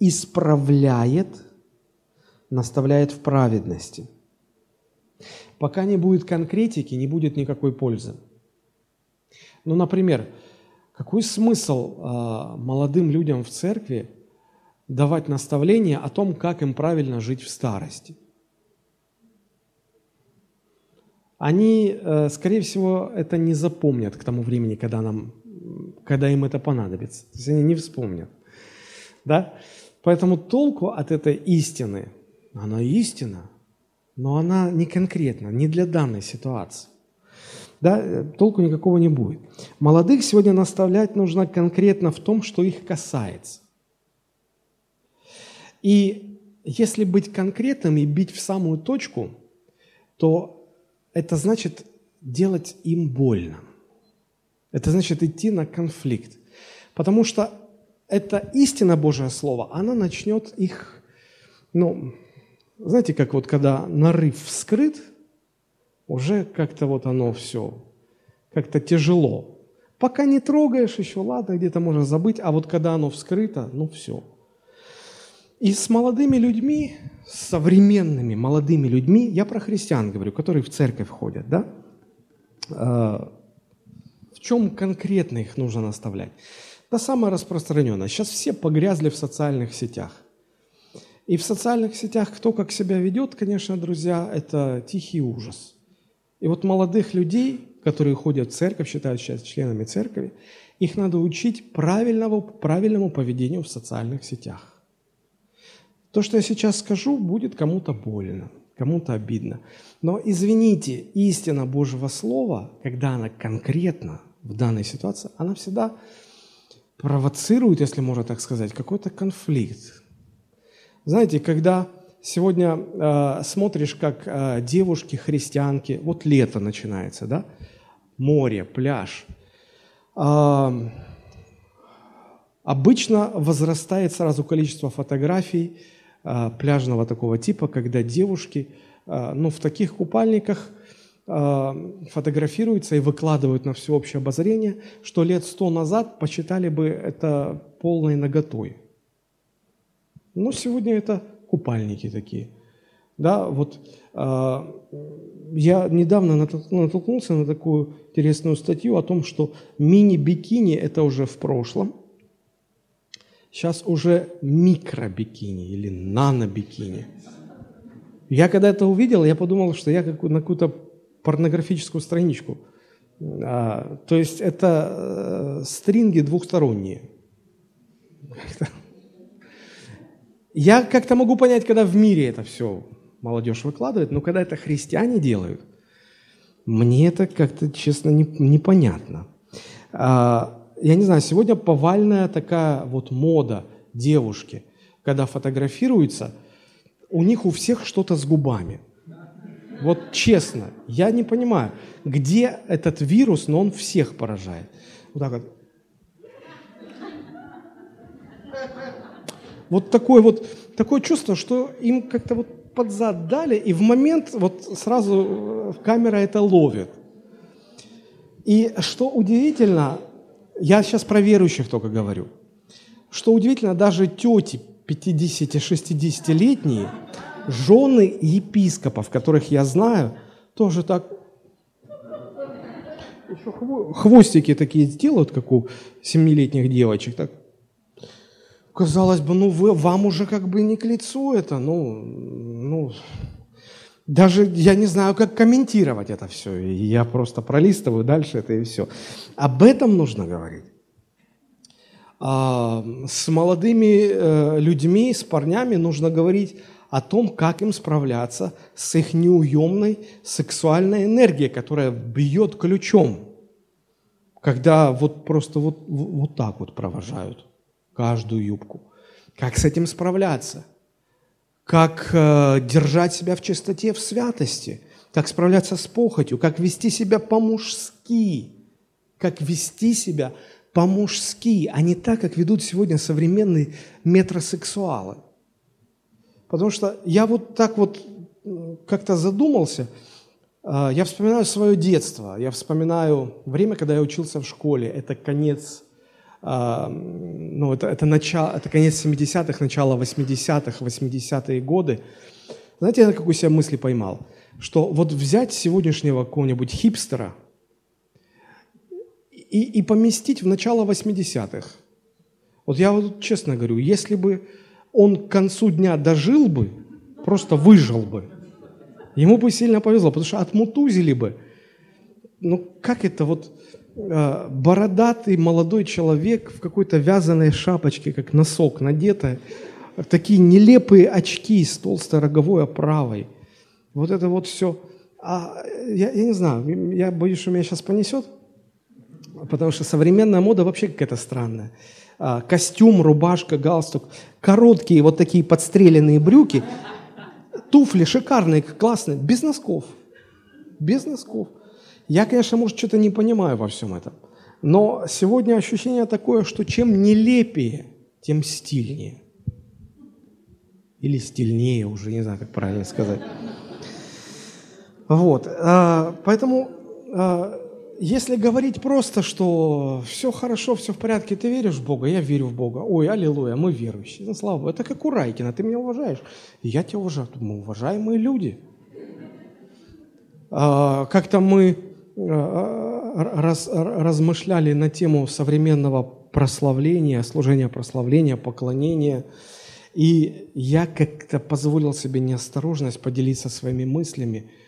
исправляет, наставляет в праведности. Пока не будет конкретики, не будет никакой пользы. Ну, например, какой смысл э, молодым людям в церкви давать наставления о том, как им правильно жить в старости? Они, э, скорее всего, это не запомнят к тому времени, когда, нам, когда им это понадобится. То есть они не вспомнят. Да? Поэтому толку от этой истины, она истина, но она не конкретна, не для данной ситуации. Да, толку никакого не будет. Молодых сегодня наставлять нужно конкретно в том, что их касается. И если быть конкретным и бить в самую точку, то это значит делать им больно. Это значит идти на конфликт. Потому что это истина Божье Слово, она начнет их, ну, знаете, как вот когда нарыв вскрыт, уже как-то вот оно все, как-то тяжело. Пока не трогаешь еще, ладно, где-то можно забыть, а вот когда оно вскрыто, ну все. И с молодыми людьми, с современными молодыми людьми, я про христиан говорю, которые в церковь ходят, да? А, в чем конкретно их нужно наставлять? Это самое распространенное. Сейчас все погрязли в социальных сетях. И в социальных сетях кто как себя ведет, конечно, друзья, это тихий ужас. И вот молодых людей, которые ходят в церковь, считают сейчас членами церкви, их надо учить правильному, правильному поведению в социальных сетях. То, что я сейчас скажу, будет кому-то больно, кому-то обидно. Но извините, истина Божьего Слова, когда она конкретна в данной ситуации, она всегда провоцирует, если можно так сказать, какой-то конфликт. Знаете, когда сегодня э, смотришь, как э, девушки, христианки, вот лето начинается, да, море, пляж, э, обычно возрастает сразу количество фотографий э, пляжного такого типа, когда девушки, э, ну, в таких купальниках – а, фотографируются и выкладывают на всеобщее обозрение, что лет сто назад посчитали бы это полной наготой. Но сегодня это купальники такие. Да, вот э, я недавно натолкнулся на такую интересную статью о том, что мини-бикини – это уже в прошлом. Сейчас уже микро-бикини или нано-бикини. Я когда это увидел, я подумал, что я на какую-то порнографическую страничку. А, то есть это э, стринги двухсторонние. Я как-то могу понять, когда в мире это все молодежь выкладывает, но когда это христиане делают, мне это как-то, честно, не, непонятно. А, я не знаю, сегодня повальная такая вот мода девушки, когда фотографируются, у них у всех что-то с губами – вот честно, я не понимаю, где этот вирус, но он всех поражает. Вот так вот. Вот такое вот, такое чувство, что им как-то вот под зад дали, и в момент вот сразу э, камера это ловит. И что удивительно, я сейчас про верующих только говорю, что удивительно, даже тети 50-60-летние, жены епископов, которых я знаю, тоже так. хвостики такие делают, как у семилетних девочек. Так. Казалось бы, ну вы, вам уже как бы не к лицу это, ну, ну, даже я не знаю, как комментировать это все. Я просто пролистываю дальше это и все. Об этом нужно говорить. А, с молодыми э, людьми, с парнями нужно говорить о том, как им справляться с их неуемной сексуальной энергией, которая бьет ключом, когда вот просто вот, вот так вот провожают каждую юбку. Как с этим справляться? Как э, держать себя в чистоте, в святости? Как справляться с похотью? Как вести себя по-мужски? Как вести себя по-мужски, а не так, как ведут сегодня современные метросексуалы. Потому что я вот так вот как-то задумался, а, я вспоминаю свое детство, я вспоминаю время, когда я учился в школе, это конец, а, ну, это, это, начало, это конец 70-х, начало 80-х, 80-е годы. Знаете, я какую себе мысли поймал? Что вот взять сегодняшнего какого-нибудь хипстера и, и поместить в начало 80-х. Вот я вот честно говорю, если бы он к концу дня дожил бы, просто выжил бы. Ему бы сильно повезло, потому что отмутузили бы. Ну, как это вот э, бородатый молодой человек в какой-то вязаной шапочке, как носок надетая, такие нелепые очки с толстой роговой оправой. Вот это вот все. А, я, я не знаю, я боюсь, что меня сейчас понесет, потому что современная мода вообще какая-то странная. А, костюм, рубашка, галстук, короткие вот такие подстреленные брюки, туфли шикарные, классные, без носков. Без носков. Я, конечно, может, что-то не понимаю во всем этом. Но сегодня ощущение такое, что чем нелепее, тем стильнее. Или стильнее, уже не знаю, как правильно сказать. Вот. А, поэтому а, если говорить просто, что все хорошо, все в порядке, ты веришь в Бога, я верю в Бога. Ой, аллилуйя, мы верующие. Ну, слава Богу. Это как у Райкина, ты меня уважаешь. Я тебя уважаю. Мы уважаемые люди. А, как-то мы а, раз, размышляли на тему современного прославления, служения прославления, поклонения. И я как-то позволил себе неосторожность поделиться своими мыслями –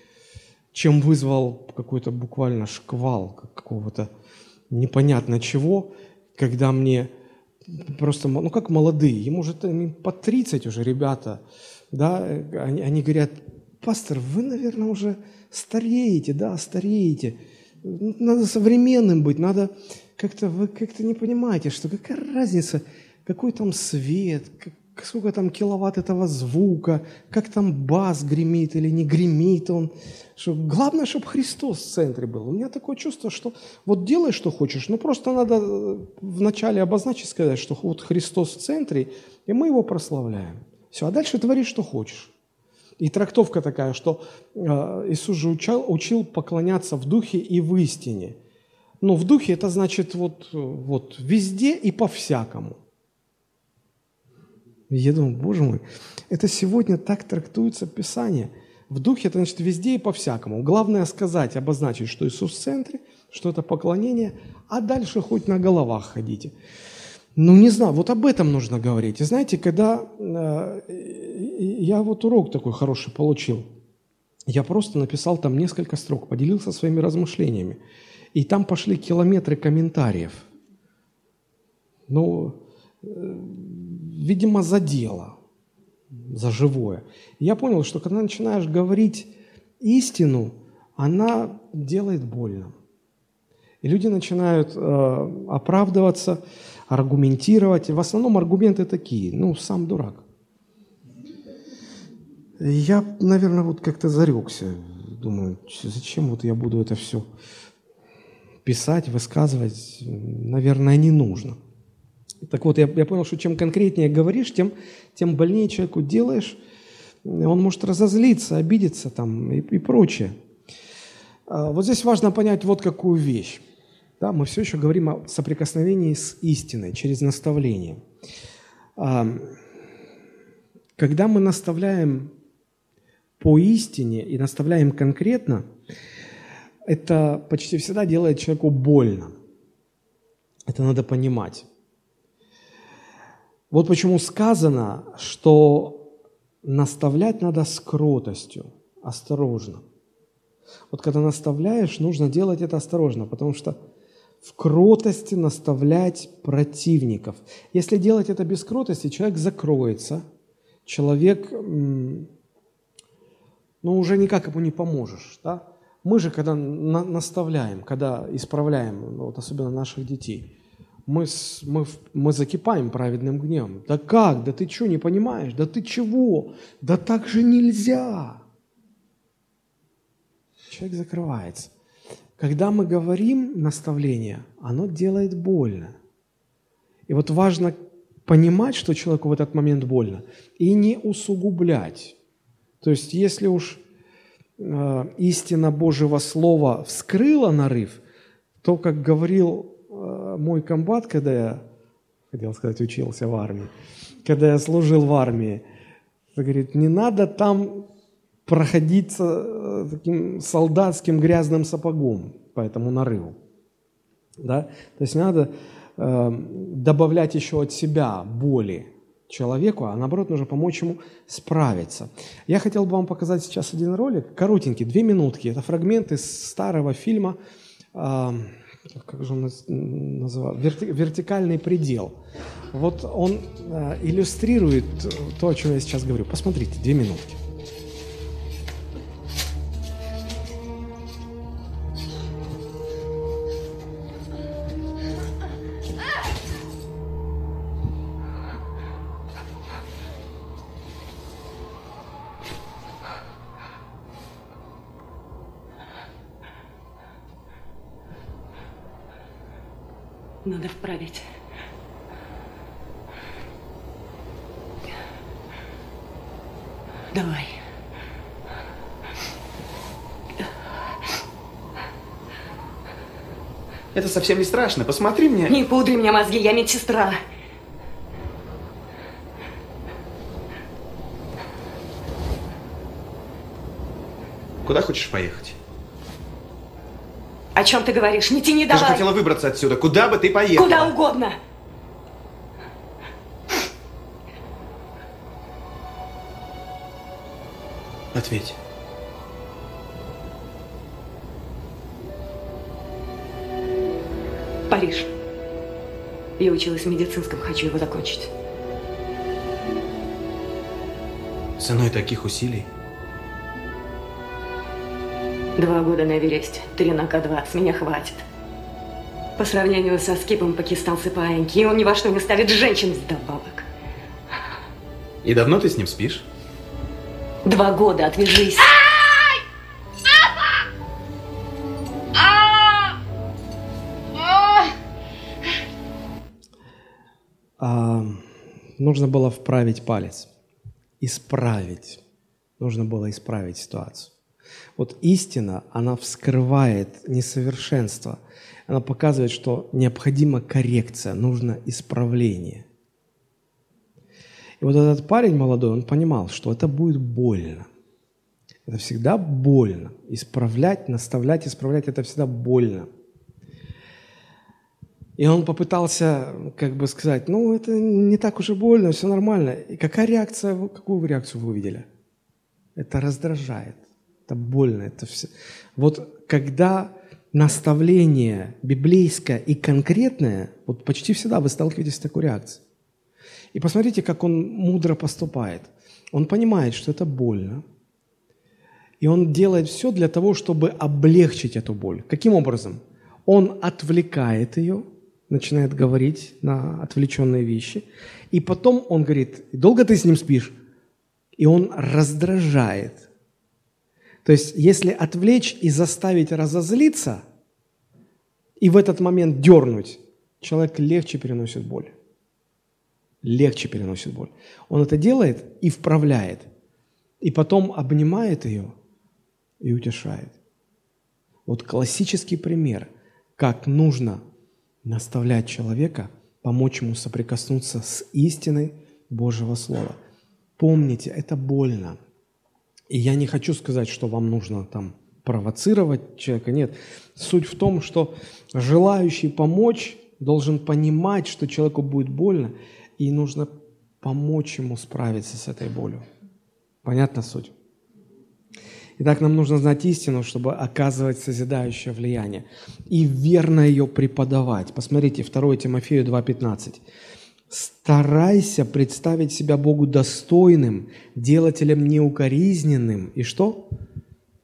чем вызвал какой-то буквально шквал какого-то непонятно чего, когда мне просто, ну как молодые, ему уже им по 30 уже ребята, да, они, они говорят, пастор, вы, наверное, уже стареете, да, стареете, надо современным быть, надо как-то, вы как-то не понимаете, что какая разница, какой там свет, сколько там киловатт этого звука, как там бас гремит или не гремит он. Что главное, чтобы Христос в центре был. У меня такое чувство, что вот делай, что хочешь, но просто надо э, вначале обозначить, сказать, что вот Христос в центре, и мы его прославляем. Все, а дальше твори, что хочешь. И трактовка такая, что э, Иисус же учил, учил поклоняться в духе и в истине. Но в духе это значит вот, э, вот везде и по-всякому. Я думаю, боже мой, это сегодня так трактуется Писание. В духе это значит везде и по-всякому. Главное сказать, обозначить, что Иисус в центре, что это поклонение, а дальше хоть на головах ходите. Ну, не знаю, вот об этом нужно говорить. И знаете, когда э, я вот урок такой хороший получил, я просто написал там несколько строк, поделился своими размышлениями. И там пошли километры комментариев. Ну, э, видимо, за дело, за живое. я понял, что когда начинаешь говорить истину, она делает больно. И люди начинают э, оправдываться, аргументировать. И в основном аргументы такие, ну, сам дурак. Я, наверное, вот как-то зарекся. Думаю, зачем вот я буду это все писать, высказывать? Наверное, не нужно. Так вот, я, я понял, что чем конкретнее говоришь, тем, тем больнее человеку делаешь. Он может разозлиться, обидеться там и, и прочее. А, вот здесь важно понять вот какую вещь. Да, мы все еще говорим о соприкосновении с истиной через наставление. А, когда мы наставляем по истине и наставляем конкретно, это почти всегда делает человеку больно. Это надо понимать. Вот почему сказано, что наставлять надо с кротостью, осторожно. Вот когда наставляешь, нужно делать это осторожно, потому что в кротости наставлять противников. Если делать это без кротости, человек закроется, человек, ну, уже никак ему не поможешь, да? Мы же, когда на, наставляем, когда исправляем, ну, вот особенно наших детей, мы, мы, мы закипаем праведным гневом. Да как? Да ты что, не понимаешь? Да ты чего? Да так же нельзя. Человек закрывается. Когда мы говорим наставление, оно делает больно. И вот важно понимать, что человеку в этот момент больно, и не усугублять. То есть, если уж э, истина Божьего Слова вскрыла нарыв, то, как говорил мой комбат, когда я, хотел сказать, учился в армии, когда я служил в армии, говорит, не надо там проходиться э, таким солдатским грязным сапогом по этому нарыву. Да? То есть надо э, добавлять еще от себя боли человеку, а наоборот нужно помочь ему справиться. Я хотел бы вам показать сейчас один ролик, коротенький, две минутки. Это фрагмент из старого фильма, э, как же он называется, Верти, «Вертикальный предел». Вот он э, иллюстрирует то, о чем я сейчас говорю. Посмотрите, две минутки. Надо вправить. Давай. Это совсем не страшно. Посмотри мне. Не пудри мне мозги, я медсестра. Куда хочешь поехать? О чем ты говоришь? Не тяни Ты давай. же хотела выбраться отсюда. Куда бы ты поехала? Куда угодно. Ответь. Париж. Я училась в медицинском, хочу его закончить. Ценой таких усилий. Два года на Эвересте, три на К2, с меня хватит. По сравнению со Скипом пакистанцы паиньки, и он ни во что не ставит женщин вдобавок. И давно ты с ним спишь? Два года, отвяжись. А, нужно было вправить палец, исправить. Нужно было исправить ситуацию. Вот истина, она вскрывает несовершенство. Она показывает, что необходима коррекция, нужно исправление. И вот этот парень молодой, он понимал, что это будет больно. Это всегда больно. Исправлять, наставлять, исправлять – это всегда больно. И он попытался, как бы сказать, ну, это не так уж и больно, все нормально. И какая реакция, какую реакцию вы увидели? Это раздражает, это больно, это все. Вот когда наставление библейское и конкретное, вот почти всегда вы сталкиваетесь с такой реакцией. И посмотрите, как он мудро поступает. Он понимает, что это больно, и он делает все для того, чтобы облегчить эту боль. Каким образом? Он отвлекает ее, начинает говорить на отвлеченные вещи, и потом он говорит, долго ты с ним спишь? И он раздражает. То есть, если отвлечь и заставить разозлиться, и в этот момент дернуть, человек легче переносит боль. Легче переносит боль. Он это делает и вправляет. И потом обнимает ее и утешает. Вот классический пример, как нужно наставлять человека, помочь ему соприкоснуться с истиной Божьего Слова. Помните, это больно. И я не хочу сказать, что вам нужно там провоцировать человека, нет. Суть в том, что желающий помочь должен понимать, что человеку будет больно, и нужно помочь ему справиться с этой болью. Понятна суть? Итак, нам нужно знать истину, чтобы оказывать созидающее влияние и верно ее преподавать. Посмотрите, 2 Тимофею 2,15. «Старайся представить себя Богу достойным, делателем неукоризненным». И что?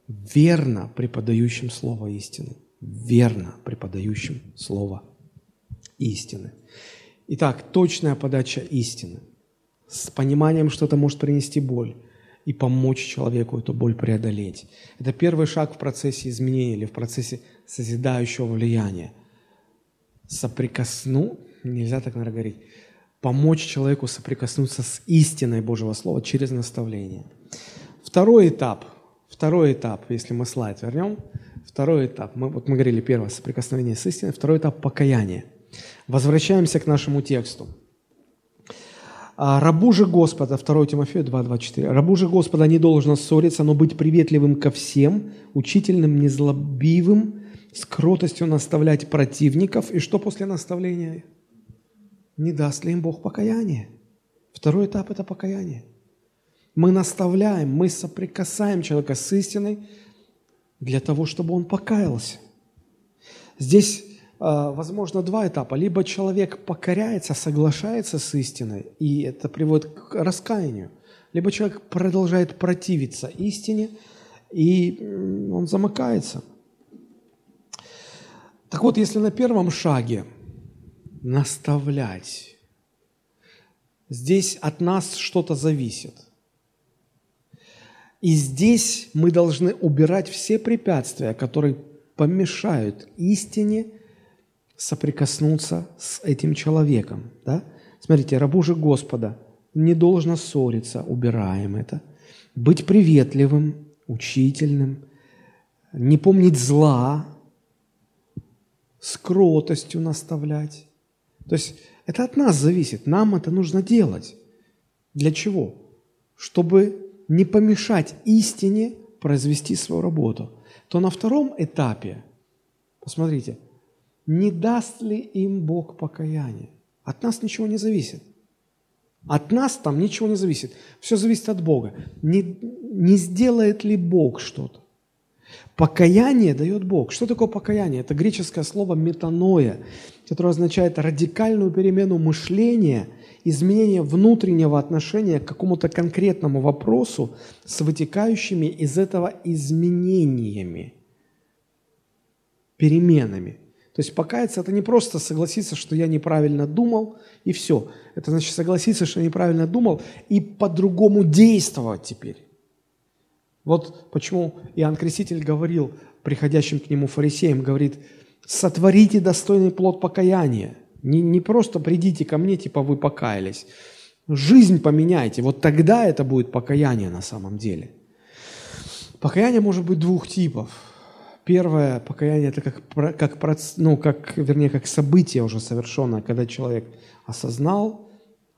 Верно преподающим Слово истины. Верно преподающим Слово истины. Итак, точная подача истины с пониманием, что это может принести боль – и помочь человеку эту боль преодолеть. Это первый шаг в процессе изменения или в процессе созидающего влияния. Соприкосну, нельзя так, наверное, говорить, помочь человеку соприкоснуться с истиной Божьего Слова через наставление. Второй этап, второй этап, если мы слайд вернем, второй этап, мы, вот мы говорили первое, соприкосновение с истиной, второй этап – покаяние. Возвращаемся к нашему тексту – а рабу же Господа, 2 Тимофею 2.24, рабу же Господа не должно ссориться, но быть приветливым ко всем, учительным, незлобивым, с кротостью наставлять противников. И что после наставления? Не даст ли им Бог покаяние? Второй этап – это покаяние. Мы наставляем, мы соприкасаем человека с истиной для того, чтобы он покаялся. Здесь а, возможно, два этапа. Либо человек покоряется, соглашается с истиной, и это приводит к раскаянию. Либо человек продолжает противиться истине, и он замыкается. Так вот, если на первом шаге наставлять, здесь от нас что-то зависит. И здесь мы должны убирать все препятствия, которые помешают истине – соприкоснуться с этим человеком. Да? Смотрите, рабу же Господа не должно ссориться, убираем это. Быть приветливым, учительным, не помнить зла, с кротостью наставлять. То есть это от нас зависит, нам это нужно делать. Для чего? Чтобы не помешать истине произвести свою работу. То на втором этапе, посмотрите – не даст ли им Бог покаяние. От нас ничего не зависит. От нас там ничего не зависит. Все зависит от Бога. Не, не сделает ли Бог что-то? Покаяние дает Бог. Что такое покаяние? Это греческое слово метаноя, которое означает радикальную перемену мышления, изменение внутреннего отношения к какому-то конкретному вопросу с вытекающими из этого изменениями, переменами. То есть покаяться – это не просто согласиться, что я неправильно думал, и все. Это значит согласиться, что я неправильно думал, и по-другому действовать теперь. Вот почему Иоанн Креститель говорил приходящим к нему фарисеям, говорит, сотворите достойный плод покаяния. Не, не просто придите ко мне, типа вы покаялись. Жизнь поменяйте. Вот тогда это будет покаяние на самом деле. Покаяние может быть двух типов – Первое покаяние – это как, как, ну, как, вернее, как событие уже совершенное, когда человек осознал,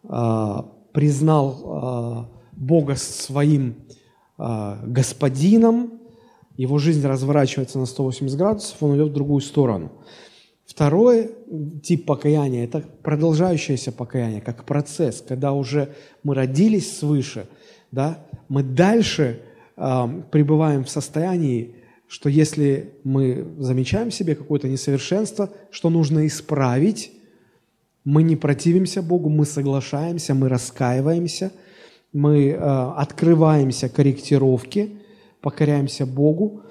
э, признал э, Бога своим э, господином, его жизнь разворачивается на 180 градусов, он идет в другую сторону. Второй тип покаяния – это продолжающееся покаяние, как процесс, когда уже мы родились свыше, да, мы дальше э, пребываем в состоянии что если мы замечаем в себе какое-то несовершенство, что нужно исправить, мы не противимся Богу, мы соглашаемся, мы раскаиваемся, мы э, открываемся корректировке, покоряемся Богу,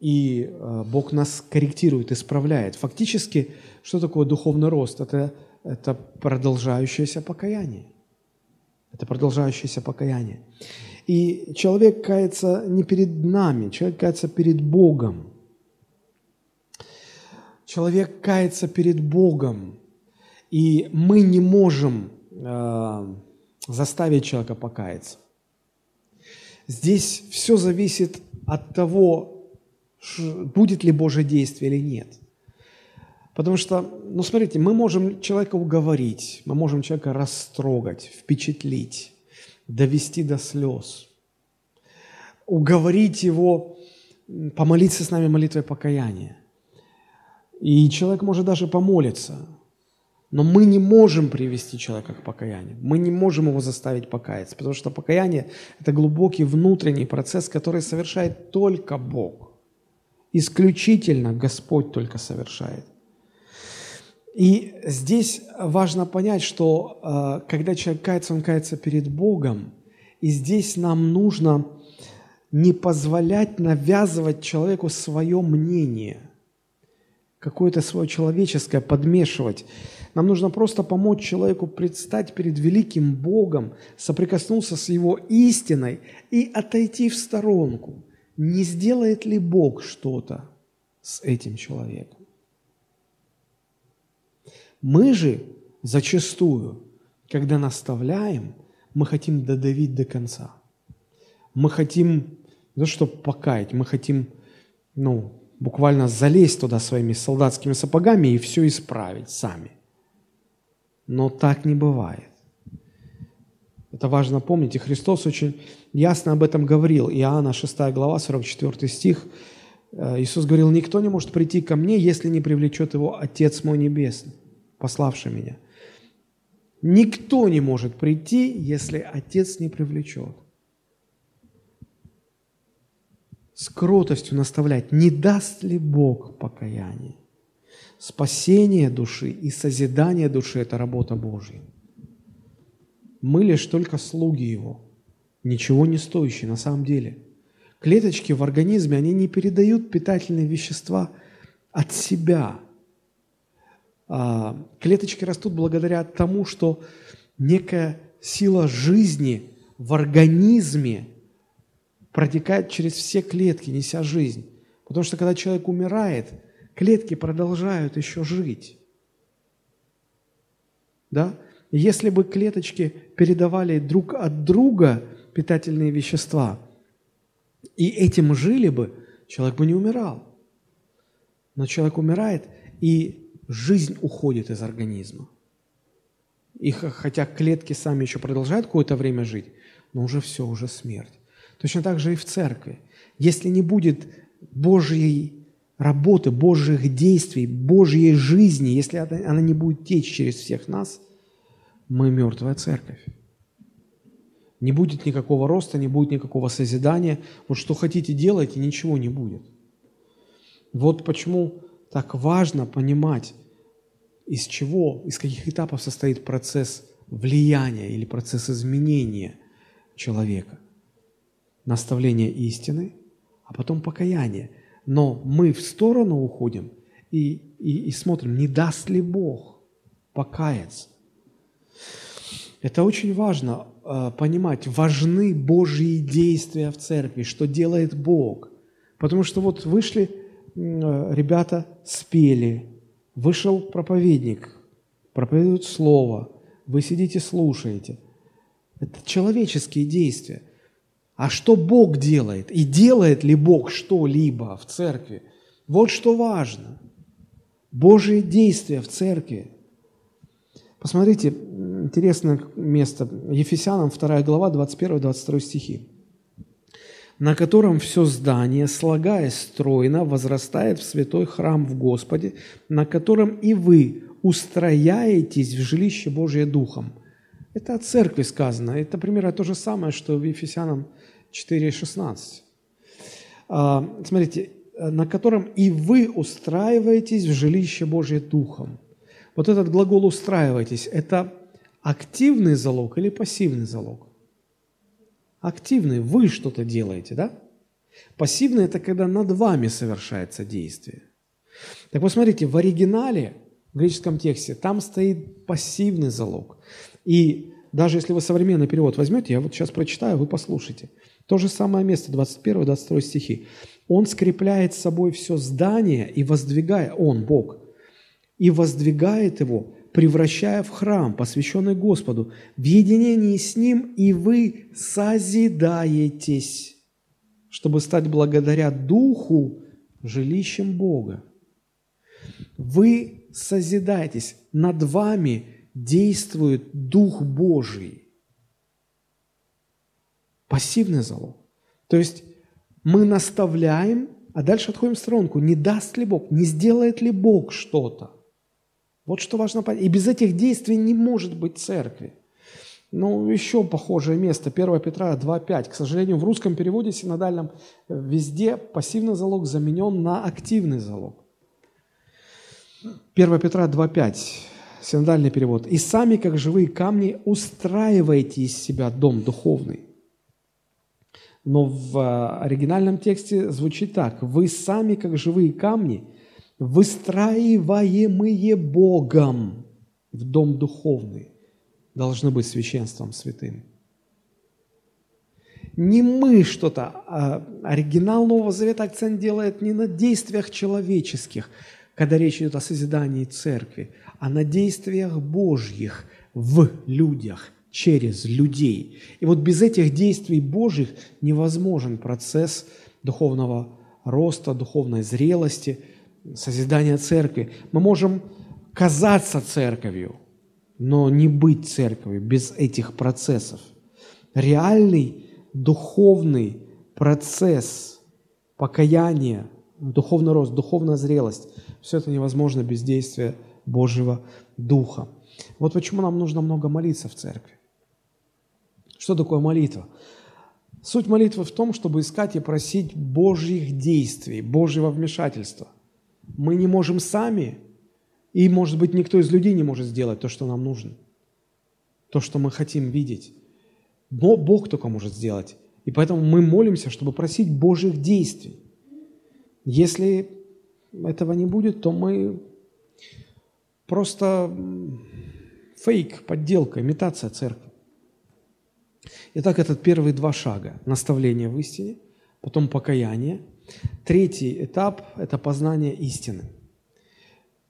и э, Бог нас корректирует, исправляет. Фактически, что такое духовный рост? Это, это продолжающееся покаяние. Это продолжающееся покаяние. И человек кается не перед нами, человек кается перед Богом. Человек кается перед Богом, и мы не можем э, заставить человека покаяться. Здесь все зависит от того, будет ли Божье действие или нет. Потому что, ну смотрите, мы можем человека уговорить, мы можем человека растрогать, впечатлить довести до слез, уговорить его помолиться с нами молитвой покаяния. И человек может даже помолиться, но мы не можем привести человека к покаянию. Мы не можем его заставить покаяться, потому что покаяние – это глубокий внутренний процесс, который совершает только Бог. Исключительно Господь только совершает. И здесь важно понять, что э, когда человек кается, он кается перед Богом. И здесь нам нужно не позволять навязывать человеку свое мнение, какое-то свое человеческое подмешивать. Нам нужно просто помочь человеку предстать перед великим Богом, соприкоснуться с Его истиной и отойти в сторонку. Не сделает ли Бог что-то с этим человеком? Мы же зачастую, когда наставляем, мы хотим додавить до конца. Мы хотим то, чтобы покаять, мы хотим, ну, буквально залезть туда своими солдатскими сапогами и все исправить сами. Но так не бывает. Это важно помнить. И Христос очень ясно об этом говорил. Иоанна 6 глава, 44 стих. Э, Иисус говорил, «Никто не может прийти ко мне, если не привлечет его Отец мой Небесный» пославший меня. Никто не может прийти, если Отец не привлечет. С кротостью наставлять, не даст ли Бог покаяние. Спасение души и созидание души – это работа Божья. Мы лишь только слуги Его, ничего не стоящие на самом деле. Клеточки в организме, они не передают питательные вещества от себя – а, клеточки растут благодаря тому, что некая сила жизни в организме протекает через все клетки, неся жизнь. Потому что когда человек умирает, клетки продолжают еще жить. Да? Если бы клеточки передавали друг от друга питательные вещества, и этим жили бы, человек бы не умирал. Но человек умирает, и жизнь уходит из организма. И хотя клетки сами еще продолжают какое-то время жить, но уже все, уже смерть. Точно так же и в церкви. Если не будет Божьей работы, Божьих действий, Божьей жизни, если она не будет течь через всех нас, мы мертвая церковь. Не будет никакого роста, не будет никакого созидания. Вот что хотите делать, и ничего не будет. Вот почему так важно понимать, из чего, из каких этапов состоит процесс влияния или процесс изменения человека. Наставление истины, а потом покаяние. Но мы в сторону уходим и, и, и смотрим, не даст ли Бог покаяться. Это очень важно э, понимать. Важны Божьи действия в церкви, что делает Бог. Потому что вот вышли Э, ребята спели, вышел проповедник, проповедует слово, вы сидите, слушаете. Это человеческие действия. А что Бог делает? И делает ли Бог что-либо в церкви? Вот что важно. Божие действия в церкви. Посмотрите, интересное место. Ефесянам 2 глава, 21-22 стихи на котором все здание, слагаясь стройно, возрастает в святой храм в Господе, на котором и вы устрояетесь в жилище Божие Духом. Это о церкви сказано. Это примерно то же самое, что в Ефесянам 4,16. А, смотрите, на котором и вы устраиваетесь в жилище Божие Духом. Вот этот глагол «устраивайтесь» – это активный залог или пассивный залог? Активный, вы что-то делаете, да? Пассивный – это когда над вами совершается действие. Так вот, смотрите, в оригинале, в греческом тексте, там стоит пассивный залог. И даже если вы современный перевод возьмете, я вот сейчас прочитаю, вы послушайте. То же самое место, 21-22 стихи. «Он скрепляет собой все здание и воздвигая, Он, Бог, и воздвигает его превращая в храм, посвященный Господу, в единении с Ним, и вы созидаетесь, чтобы стать благодаря Духу жилищем Бога. Вы созидаетесь, над вами действует Дух Божий. Пассивный залог. То есть мы наставляем, А дальше отходим в сторонку. Не даст ли Бог, не сделает ли Бог что-то? Вот что важно понять. И без этих действий не может быть церкви. Ну, еще похожее место, 1 Петра 2.5. К сожалению, в русском переводе синодальном везде пассивный залог заменен на активный залог. 1 Петра 2.5, синодальный перевод. «И сами, как живые камни, устраивайте из себя дом духовный». Но в э, оригинальном тексте звучит так. «Вы сами, как живые камни, выстраиваемые Богом в дом духовный» должны быть священством святым. Не мы что-то, а оригинал Нового Завета акцент делает не на действиях человеческих, когда речь идет о созидании церкви, а на действиях Божьих в людях, через людей. И вот без этих действий Божьих невозможен процесс духовного роста, духовной зрелости, созидания церкви. Мы можем казаться церковью – но не быть церковью без этих процессов. Реальный духовный процесс покаяния, духовный рост, духовная зрелость – все это невозможно без действия Божьего Духа. Вот почему нам нужно много молиться в церкви. Что такое молитва? Суть молитвы в том, чтобы искать и просить Божьих действий, Божьего вмешательства. Мы не можем сами и, может быть, никто из людей не может сделать то, что нам нужно, то, что мы хотим видеть. Но Бог только может сделать. И поэтому мы молимся, чтобы просить Божьих действий. Если этого не будет, то мы просто фейк, подделка, имитация церкви. Итак, это первые два шага. Наставление в истине, потом покаяние. Третий этап – это познание истины –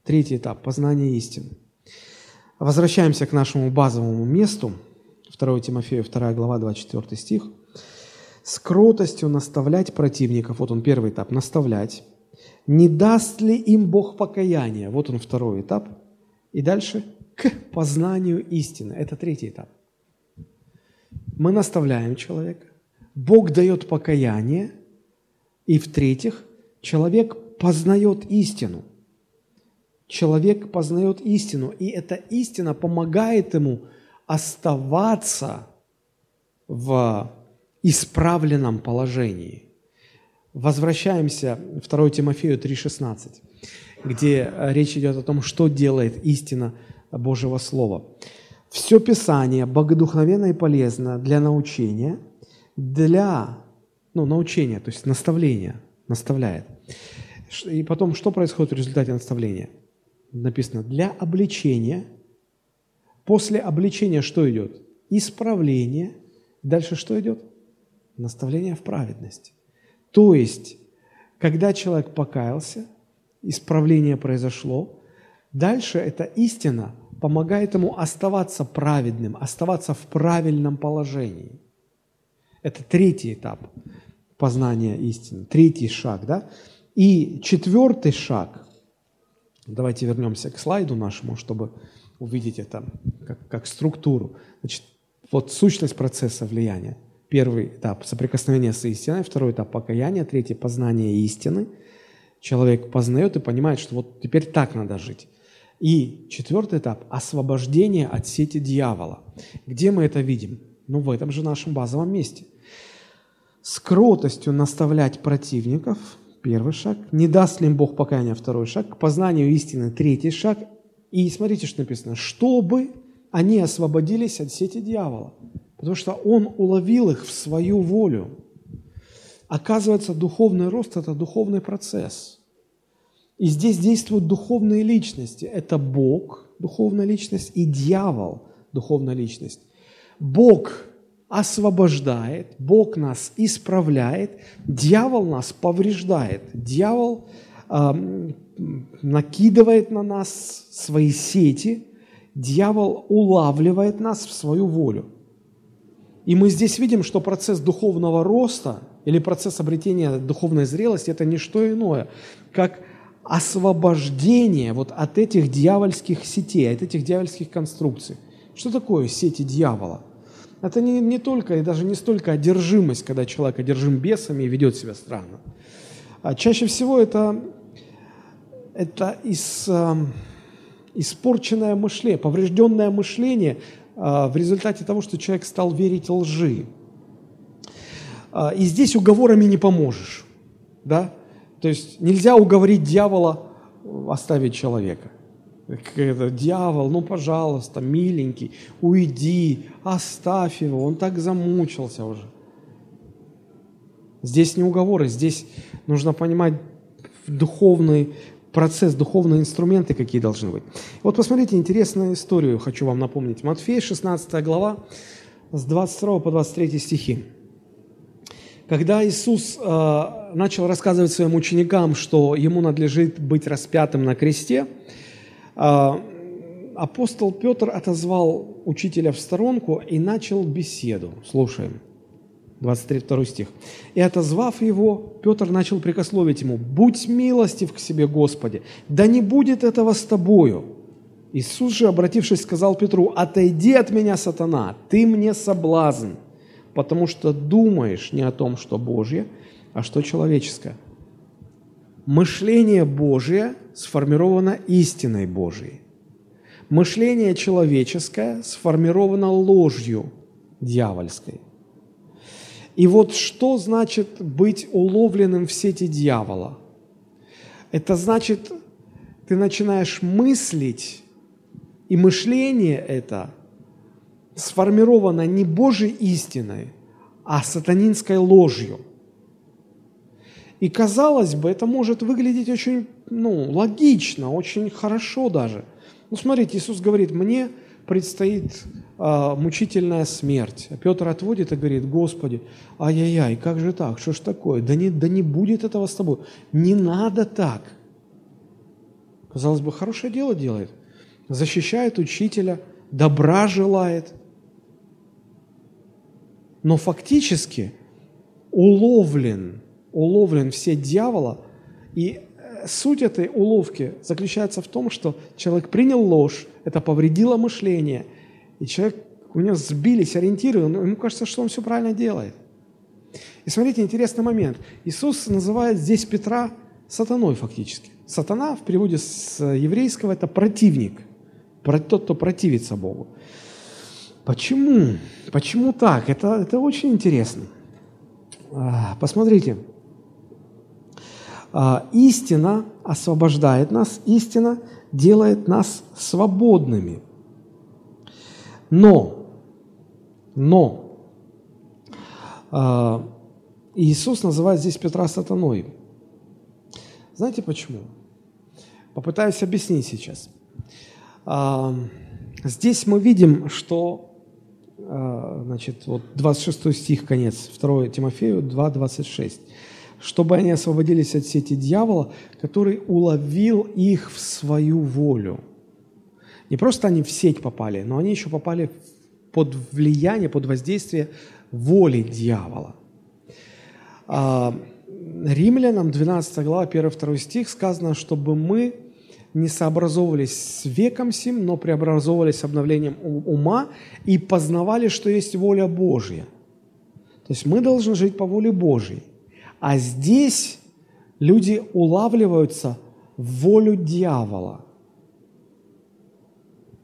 Третий этап – познание истины. Возвращаемся к нашему базовому месту. 2 Тимофею, 2 глава, 24 стих. «С кротостью наставлять противников». Вот он первый этап – наставлять. «Не даст ли им Бог покаяния?» Вот он второй этап. И дальше – к познанию истины. Это третий этап. Мы наставляем человека. Бог дает покаяние. И в-третьих, человек познает истину – человек познает истину, и эта истина помогает ему оставаться в исправленном положении. Возвращаемся 2 Тимофею 3,16, где речь идет о том, что делает истина Божьего Слова. Все Писание богодухновенно и полезно для научения, для ну, научения, то есть наставления, наставляет. И потом, что происходит в результате наставления? написано, для обличения. После обличения что идет? Исправление. Дальше что идет? Наставление в праведности. То есть, когда человек покаялся, исправление произошло, дальше эта истина помогает ему оставаться праведным, оставаться в правильном положении. Это третий этап познания истины, третий шаг. Да? И четвертый шаг Давайте вернемся к слайду нашему, чтобы увидеть это как, как структуру. Значит, вот сущность процесса влияния. Первый этап – соприкосновение с истиной, второй этап – покаяние, третий – познание истины. Человек познает и понимает, что вот теперь так надо жить. И четвертый этап – освобождение от сети дьявола. Где мы это видим? Ну, в этом же нашем базовом месте. С кротостью наставлять противников – Первый шаг. Не даст ли им Бог покаяния? Второй шаг. К познанию истины. Третий шаг. И смотрите, что написано. Чтобы они освободились от сети дьявола. Потому что он уловил их в свою волю. Оказывается, духовный рост – это духовный процесс. И здесь действуют духовные личности. Это Бог, духовная личность, и дьявол, духовная личность. Бог освобождает, Бог нас исправляет, дьявол нас повреждает, дьявол э, накидывает на нас свои сети, дьявол улавливает нас в свою волю. И мы здесь видим, что процесс духовного роста или процесс обретения духовной зрелости – это не что иное, как освобождение вот от этих дьявольских сетей, от этих дьявольских конструкций. Что такое сети дьявола? Это не, не только и даже не столько одержимость, когда человек одержим бесами и ведет себя странно. А чаще всего это, это из, э, испорченное мышление, поврежденное мышление э, в результате того, что человек стал верить лжи. Э, и здесь уговорами не поможешь. Да? То есть нельзя уговорить дьявола оставить человека. Это дьявол, ну, пожалуйста, миленький, уйди, оставь его, он так замучился уже. Здесь не уговоры, здесь нужно понимать духовный процесс, духовные инструменты, какие должны быть. Вот посмотрите, интересную историю хочу вам напомнить. Матфея, 16 глава, с 22 по 23 стихи. Когда Иисус э, начал рассказывать своим ученикам, что ему надлежит быть распятым на кресте, э, апостол Петр отозвал учителя в сторонку и начал беседу. Слушаем. 23 стих. «И отозвав его, Петр начал прикословить ему, «Будь милостив к себе, Господи, да не будет этого с тобою». Иисус же, обратившись, сказал Петру, «Отойди от меня, сатана, ты мне соблазн, потому что думаешь не о том, что Божье, а что человеческое». Мышление Божье сформировано истиной Божией. Мышление человеческое сформировано ложью дьявольской. И вот что значит быть уловленным в сети дьявола? Это значит, ты начинаешь мыслить, и мышление это сформировано не Божьей истиной, а сатанинской ложью. И казалось бы, это может выглядеть очень ну, логично, очень хорошо даже. Ну, смотрите, Иисус говорит, мне предстоит а, мучительная смерть. А Петр отводит и говорит, Господи, ай-яй-яй, как же так, что ж такое? Да не, да не будет этого с тобой, не надо так. Казалось бы, хорошее дело делает, защищает учителя, добра желает. Но фактически уловлен, уловлен все дьявола, и э, суть этой уловки заключается в том, что человек принял ложь, это повредило мышление, и человек, у него сбились ориентиры, он, ему кажется, что он все правильно делает. И смотрите, интересный момент. Иисус называет здесь Петра сатаной фактически. Сатана в переводе с еврейского – это противник, тот, кто противится Богу. Почему? Почему так? Это, это очень интересно. А, посмотрите. А, истина освобождает нас, истина делает нас свободными. Но, но, э, Иисус называет здесь Петра сатаной. Знаете почему? Попытаюсь объяснить сейчас. Здесь мы видим, что, значит, вот 26 стих, конец, 2 Тимофею 2, 26 чтобы они освободились от сети дьявола, который уловил их в свою волю. Не просто они в сеть попали, но они еще попали под влияние, под воздействие воли дьявола. А, Римлянам 12 глава 1-2 стих сказано, чтобы мы не сообразовывались с веком сим, но преобразовывались обновлением ума и познавали, что есть воля Божья. То есть мы должны жить по воле Божьей. А здесь люди улавливаются в волю дьявола.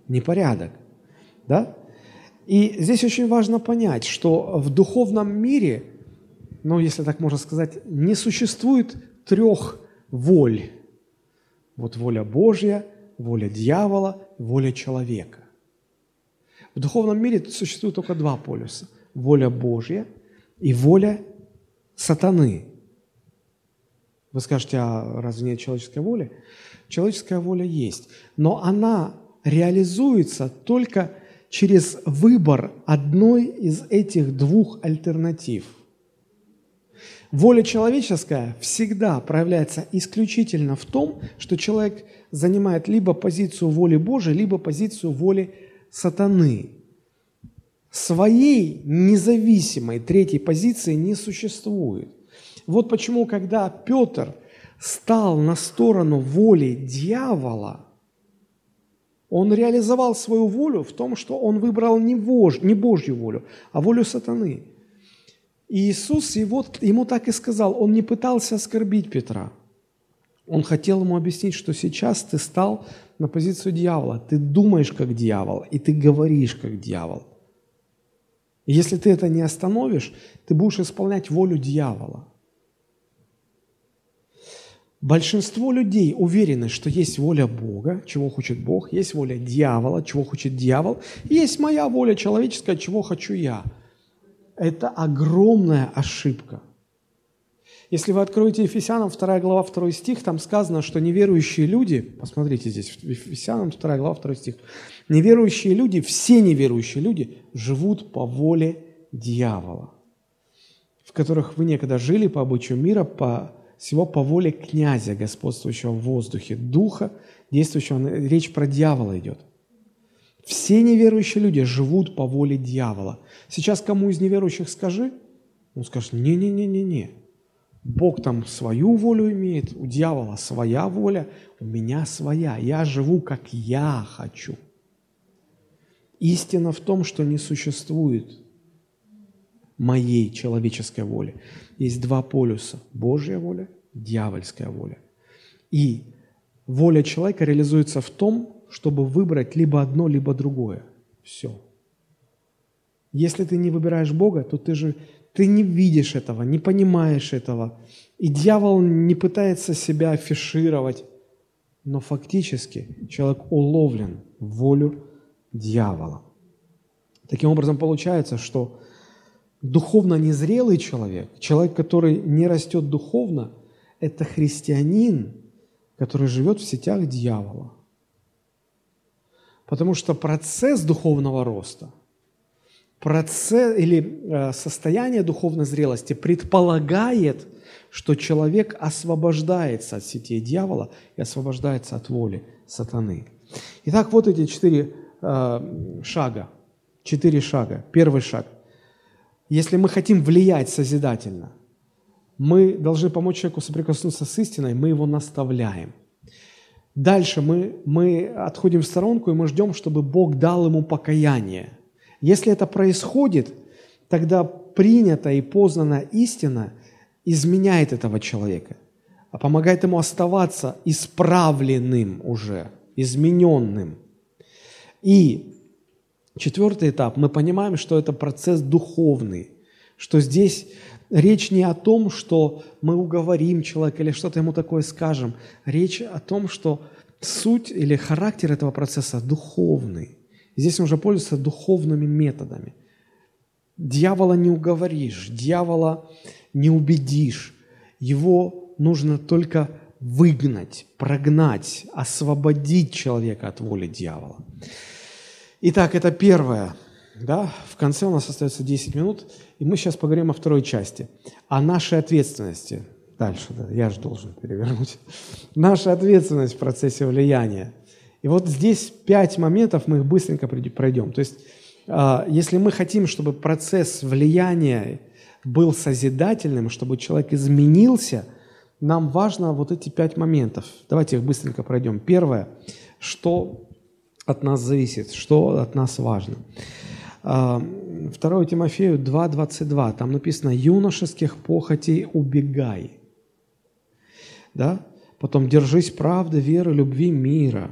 Непорядок. Да? И здесь очень важно понять, что в духовном мире, ну, если так можно сказать, не существует трех воль. Вот воля Божья, воля дьявола, воля человека. В духовном мире существует только два полюса. Воля Божья и воля сатаны. Вы скажете, а разве нет человеческой воли? Человеческая воля есть, но она реализуется только через выбор одной из этих двух альтернатив. Воля человеческая всегда проявляется исключительно в том, что человек занимает либо позицию воли Божией, либо позицию воли сатаны. Своей независимой третьей позиции не существует. Вот почему, когда Петр стал на сторону воли дьявола, он реализовал свою волю в том, что он выбрал не, Бож, не Божью волю, а волю сатаны. И Иисус его, ему так и сказал, он не пытался оскорбить Петра. Он хотел ему объяснить, что сейчас ты стал на позицию дьявола, ты думаешь как дьявол, и ты говоришь как дьявол. И если ты это не остановишь, ты будешь исполнять волю дьявола. Большинство людей уверены, что есть воля Бога, чего хочет Бог, есть воля дьявола, чего хочет дьявол, есть моя воля человеческая, чего хочу я. Это огромная ошибка. Если вы откроете Ефесянам 2 глава 2 стих, там сказано, что неверующие люди, посмотрите здесь, Ефесянам 2 глава 2 стих, неверующие люди, все неверующие люди живут по воле дьявола, в которых вы некогда жили по обычаю мира, по всего по воле князя, господствующего в воздухе, духа, действующего, речь про дьявола идет. Все неверующие люди живут по воле дьявола. Сейчас кому из неверующих скажи, он скажет, не-не-не-не-не, Бог там свою волю имеет, у дьявола своя воля, у меня своя, я живу, как я хочу. Истина в том, что не существует моей человеческой воли. Есть два полюса – Божья воля, дьявольская воля. И воля человека реализуется в том, чтобы выбрать либо одно, либо другое. Все. Если ты не выбираешь Бога, то ты же ты не видишь этого, не понимаешь этого. И дьявол не пытается себя афишировать, но фактически человек уловлен в волю дьявола. Таким образом, получается, что духовно незрелый человек, человек, который не растет духовно, это христианин, который живет в сетях дьявола. Потому что процесс духовного роста, процесс или э, состояние духовной зрелости предполагает, что человек освобождается от сетей дьявола и освобождается от воли сатаны. Итак, вот эти четыре э, шага. Четыре шага. Первый шаг – если мы хотим влиять созидательно, мы должны помочь человеку соприкоснуться с истиной, мы его наставляем. Дальше мы, мы отходим в сторонку, и мы ждем, чтобы Бог дал ему покаяние. Если это происходит, тогда принятая и познанная истина изменяет этого человека, а помогает ему оставаться исправленным уже, измененным. И Четвертый этап. Мы понимаем, что это процесс духовный, что здесь речь не о том, что мы уговорим человека или что-то ему такое скажем. Речь о том, что суть или характер этого процесса духовный. Здесь он уже пользуется духовными методами. Дьявола не уговоришь, дьявола не убедишь. Его нужно только выгнать, прогнать, освободить человека от воли дьявола. Итак, это первое. Да? В конце у нас остается 10 минут, и мы сейчас поговорим о второй части, о нашей ответственности. Дальше, да, я же должен перевернуть. Наша ответственность в процессе влияния. И вот здесь пять моментов, мы их быстренько пройдем. То есть, а, если мы хотим, чтобы процесс влияния был созидательным, чтобы человек изменился, нам важно вот эти пять моментов. Давайте их быстренько пройдем. Первое, что от нас зависит, что от нас важно. 2 а, Тимофею 2.22, там написано «юношеских похотей убегай». Да? Потом «держись правды, веры, любви, мира».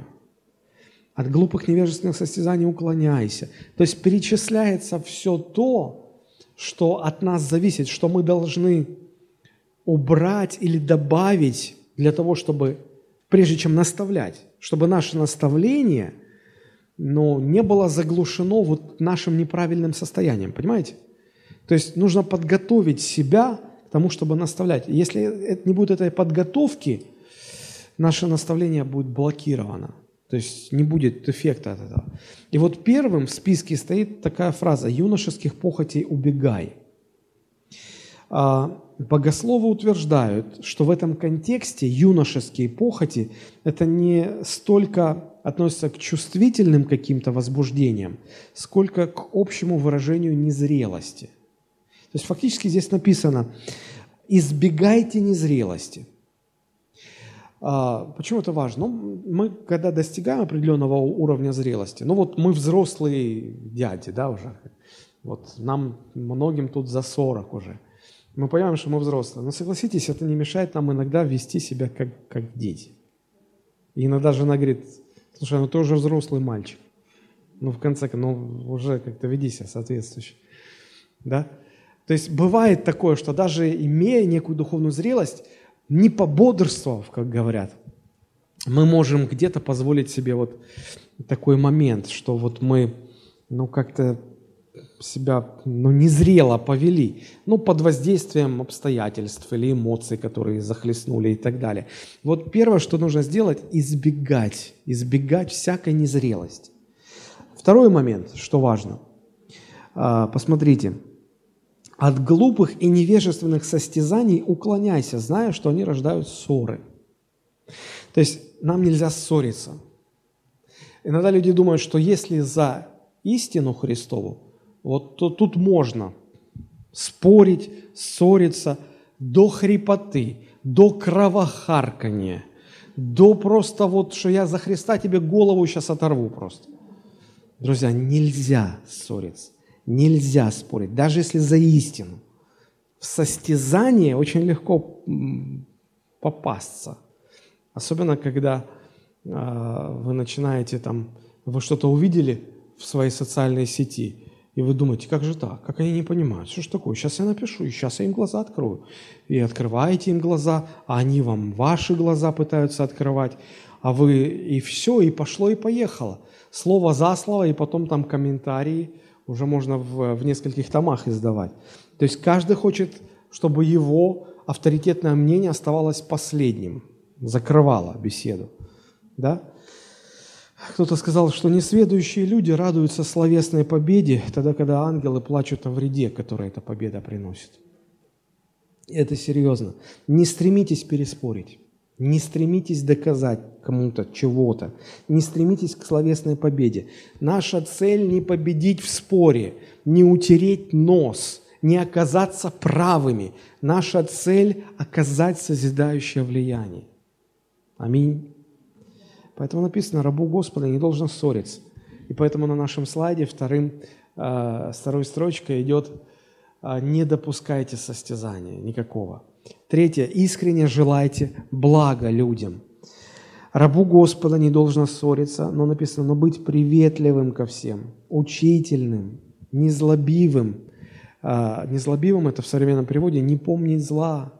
От глупых невежественных состязаний уклоняйся. То есть перечисляется все то, что от нас зависит, что мы должны убрать или добавить для того, чтобы, прежде чем наставлять, чтобы наше наставление – но не было заглушено вот нашим неправильным состоянием, понимаете? То есть нужно подготовить себя к тому, чтобы наставлять. Если не будет этой подготовки, наше наставление будет блокировано. То есть не будет эффекта от этого. И вот первым в списке стоит такая фраза «юношеских похотей убегай». А, богословы утверждают, что в этом контексте юношеские похоти – это не столько относится к чувствительным каким-то возбуждениям, сколько к общему выражению незрелости. То есть фактически здесь написано «избегайте незрелости». А, почему это важно? Ну, мы, когда достигаем определенного уровня зрелости, ну вот мы взрослые дяди, да, уже, вот нам многим тут за 40 уже – Мы понимаем, что мы взрослые. Но согласитесь, это не мешает нам иногда вести себя как, как дети. И иногда жена говорит, слушай, ну ты уже взрослый мальчик. Ну, в конце концов, ну, уже как-то веди себя соответствующе. Да? То есть бывает такое, что даже имея некую духовную зрелость, не пободрствовав, как говорят, мы можем где-то позволить себе вот такой момент, что вот мы, ну, как-то себя ну, незрело повели, ну, под воздействием обстоятельств или эмоций, которые захлестнули и так далее. Вот первое, что нужно сделать, избегать, избегать всякой незрелости. Второй момент, что важно, а, посмотрите, от глупых и невежественных состязаний уклоняйся, зная, что они рождают ссоры. То есть нам нельзя ссориться. Иногда люди думают, что если за истину Христову, вот то тут можно спорить, ссориться до хрипоты, до кровохаркания, до просто вот, что я за Христа тебе голову сейчас оторву просто. Друзья, нельзя ссориться, нельзя спорить, даже если за истину. В состязание очень легко попасться. Особенно, когда э, вы начинаете там, вы что-то увидели в своей социальной сети, и вы думаете, как же так? Как они не понимают? Что ж такое? Сейчас я напишу, и сейчас я им глаза открою. И открываете им глаза, а они вам ваши глаза пытаются открывать. А вы и все, и пошло, и поехало. Слово за слово, и потом там комментарии уже можно в, в нескольких томах издавать. То есть каждый хочет, чтобы его авторитетное мнение оставалось последним, закрывало беседу. Да? Кто-то сказал, что несведущие люди радуются словесной победе, тогда, когда ангелы плачут о вреде, который эта победа приносит. Это серьезно. Не стремитесь переспорить. Не стремитесь доказать кому-то чего-то. Не стремитесь к словесной победе. Наша цель не победить в споре, не утереть нос, не оказаться правыми. Наша цель – оказать созидающее влияние. Аминь. Поэтому написано, рабу Господа не должен ссориться. И поэтому на нашем слайде вторым, э, второй строчкой идет э, «не допускайте состязания никакого». Третье. Искренне желайте блага людям. Рабу Господа не должно ссориться, но написано, но быть приветливым ко всем, учительным, незлобивым. А, незлобивым это в современном переводе не помнить зла.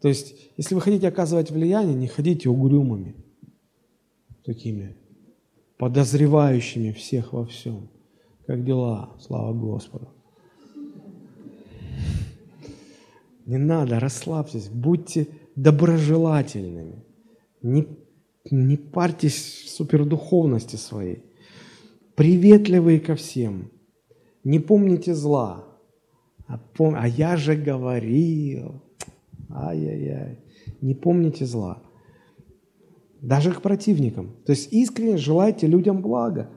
То есть, если вы хотите оказывать влияние, не ходите угрюмыми такими подозревающими всех во всем. Как дела? Слава Господу. Не надо, расслабьтесь, будьте доброжелательными. Не, не парьтесь в супердуховности своей. Приветливые ко всем. Не помните зла. А, пом... а я же говорил. Ай-яй-яй. Не помните зла даже к противникам. То есть искренне желайте людям блага.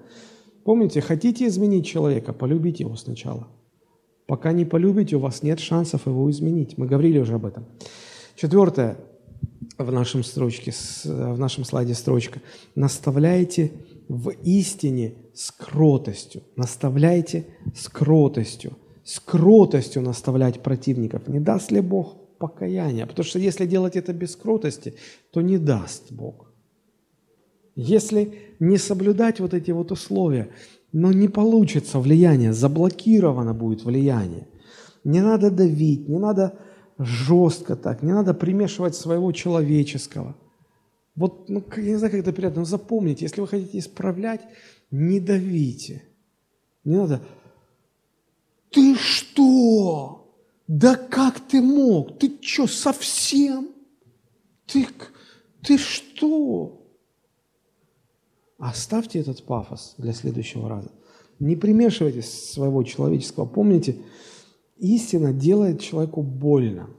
Помните, хотите изменить человека, полюбите его сначала. Пока не полюбите, у вас нет шансов его изменить. Мы говорили уже об этом. Четвертое в нашем строчке, в нашем слайде строчка. Наставляйте в истине с кротостью. Наставляйте с кротостью. С кротостью наставлять противников. Не даст ли Бог покаяния? Потому что если делать это без кротости, то не даст Бог. Если не соблюдать вот эти вот условия, но не получится влияние, заблокировано будет влияние. Не надо давить, не надо жестко так, не надо примешивать своего человеческого. Вот, ну, я не знаю, как это приятно, но запомните, если вы хотите исправлять, не давите. Не надо. Ты что? Да как ты мог? Ты что, совсем? Ты, ты что? Оставьте этот пафос для следующего раза. Не примешивайте своего человеческого. Помните, истина делает человеку больно.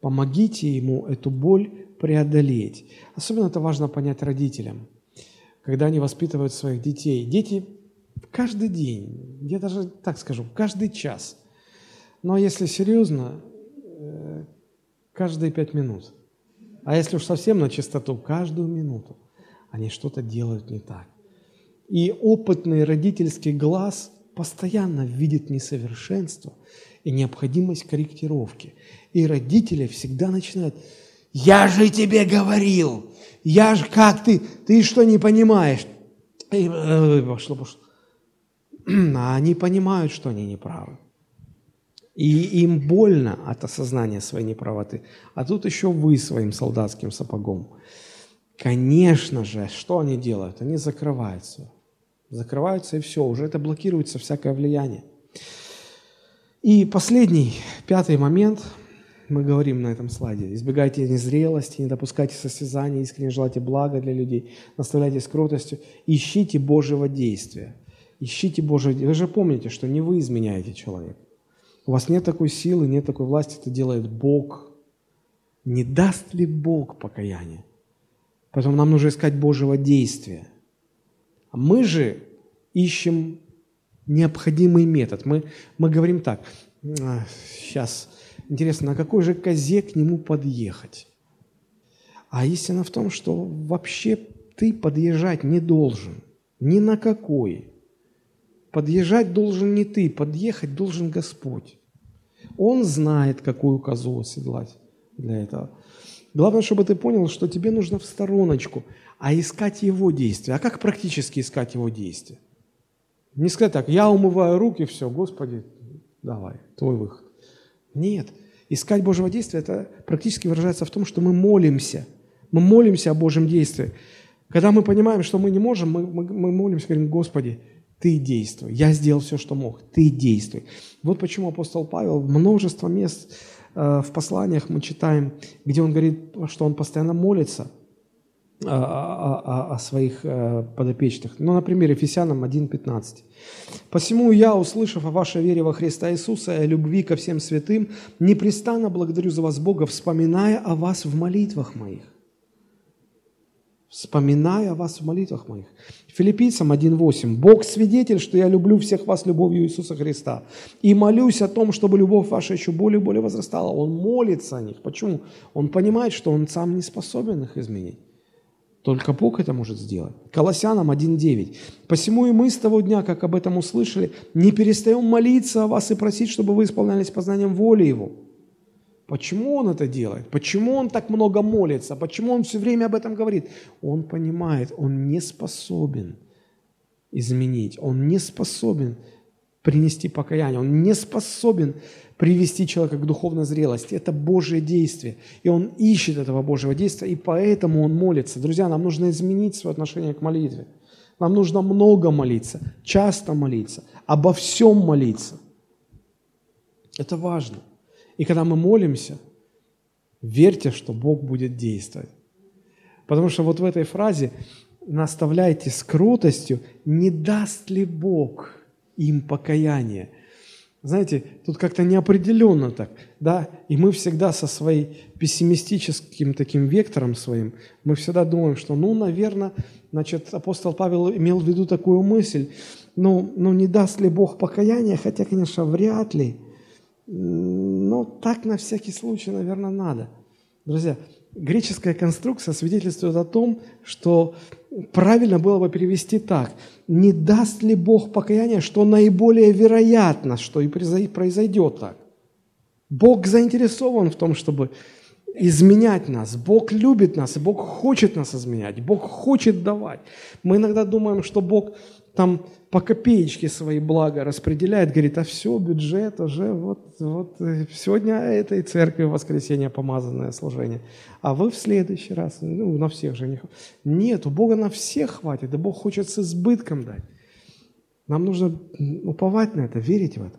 Помогите ему эту боль преодолеть. Особенно это важно понять родителям, когда они воспитывают своих детей. Дети каждый день, я даже так скажу, каждый час. Но если серьезно, э, каждые пять минут. А если уж совсем на чистоту, каждую минуту они что-то делают не так. И опытный родительский глаз постоянно видит несовершенство и необходимость корректировки. И родители всегда начинают, я же тебе говорил, я же, как ты, ты что не понимаешь? И, э, пошло, пошло. А они понимают, что они неправы. И им больно от осознания своей неправоты. А тут еще вы своим солдатским сапогом. Конечно же, что они делают? Они закрываются. Закрываются и все, уже это блокируется всякое влияние. И последний, пятый момент, мы говорим на этом слайде. Избегайте незрелости, не допускайте состязания, искренне желайте блага для людей, наставляйтесь кротостью, ищите Божьего действия. Ищите Божьего действия. Вы же помните, что не вы изменяете человека. У вас нет такой силы, нет такой власти, это делает Бог. Не даст ли Бог покаяние? Поэтому нам нужно искать Божьего действия. Мы же ищем необходимый метод. Мы, мы говорим так, сейчас, а, интересно, на какой же козе к нему подъехать? А истина в том, что вообще ты подъезжать не должен. Ни на какой. Подъезжать должен не ты, подъехать должен Господь. Он знает, какую козу оседлать для этого. Главное, чтобы ты понял, что тебе нужно в стороночку, а искать его действия. А как практически искать его действия? Не сказать так, я умываю руки, все, Господи, давай, твой выход. Нет, искать Божьего действия, это практически выражается в том, что мы молимся. Мы молимся о Божьем действии. Когда мы понимаем, что мы не можем, мы, мы, мы молимся, говорим, Господи, ты действуй. Я сделал все, что мог. Ты действуй. Вот почему апостол Павел множество мест в посланиях мы читаем, где он говорит, что он постоянно молится о, о, о, о своих э, подопечных. Ну, например, Ефесянам 1.15. «Посему я, услышав о вашей вере во Христа Иисуса и о любви ко всем святым, непрестанно благодарю за вас Бога, вспоминая о вас в молитвах моих» вспоминая вас в молитвах моих. Филиппийцам 1.8. «Бог свидетель, что я люблю всех вас любовью Иисуса Христа, и молюсь о том, чтобы любовь ваша еще более и более возрастала». Он молится о них. Почему? Он понимает, что он сам не способен их изменить. Только Бог это может сделать. Колоссянам 1.9. «Посему и мы с того дня, как об этом услышали, не перестаем молиться о вас и просить, чтобы вы исполнялись познанием воли Его». Почему он это делает? Почему он так много молится? Почему он все время об этом говорит? Он понимает, он не способен изменить, он не способен принести покаяние, он не способен привести человека к духовной зрелости. Это Божье действие. И он ищет этого Божьего действия, и поэтому он молится. Друзья, нам нужно изменить свое отношение к молитве. Нам нужно много молиться, часто молиться, обо всем молиться. Это важно. И когда мы молимся, верьте, что Бог будет действовать. Потому что вот в этой фразе «наставляйте с кротостью, не даст ли Бог им покаяние?» Знаете, тут как-то неопределенно так, да, и мы всегда со своей пессимистическим таким вектором своим, мы всегда думаем, что, ну, наверное, значит, апостол Павел имел в виду такую мысль, ну, ну не даст ли Бог покаяние, хотя, конечно, вряд ли – но так на всякий случай, наверное, надо. Друзья, греческая конструкция свидетельствует о том, что правильно было бы перевести так. Не даст ли Бог покаяние, что наиболее вероятно, что и произойдет так. Бог заинтересован в том, чтобы изменять нас. Бог любит нас, и Бог хочет нас изменять. Бог хочет давать. Мы иногда думаем, что Бог там по копеечке свои блага распределяет, говорит, а все, бюджет уже, вот, вот сегодня этой церкви в воскресенье помазанное служение, а вы в следующий раз, ну, на всех же не Нет, у Бога на всех хватит, да Бог хочет с избытком дать. Нам нужно уповать на это, верить в это.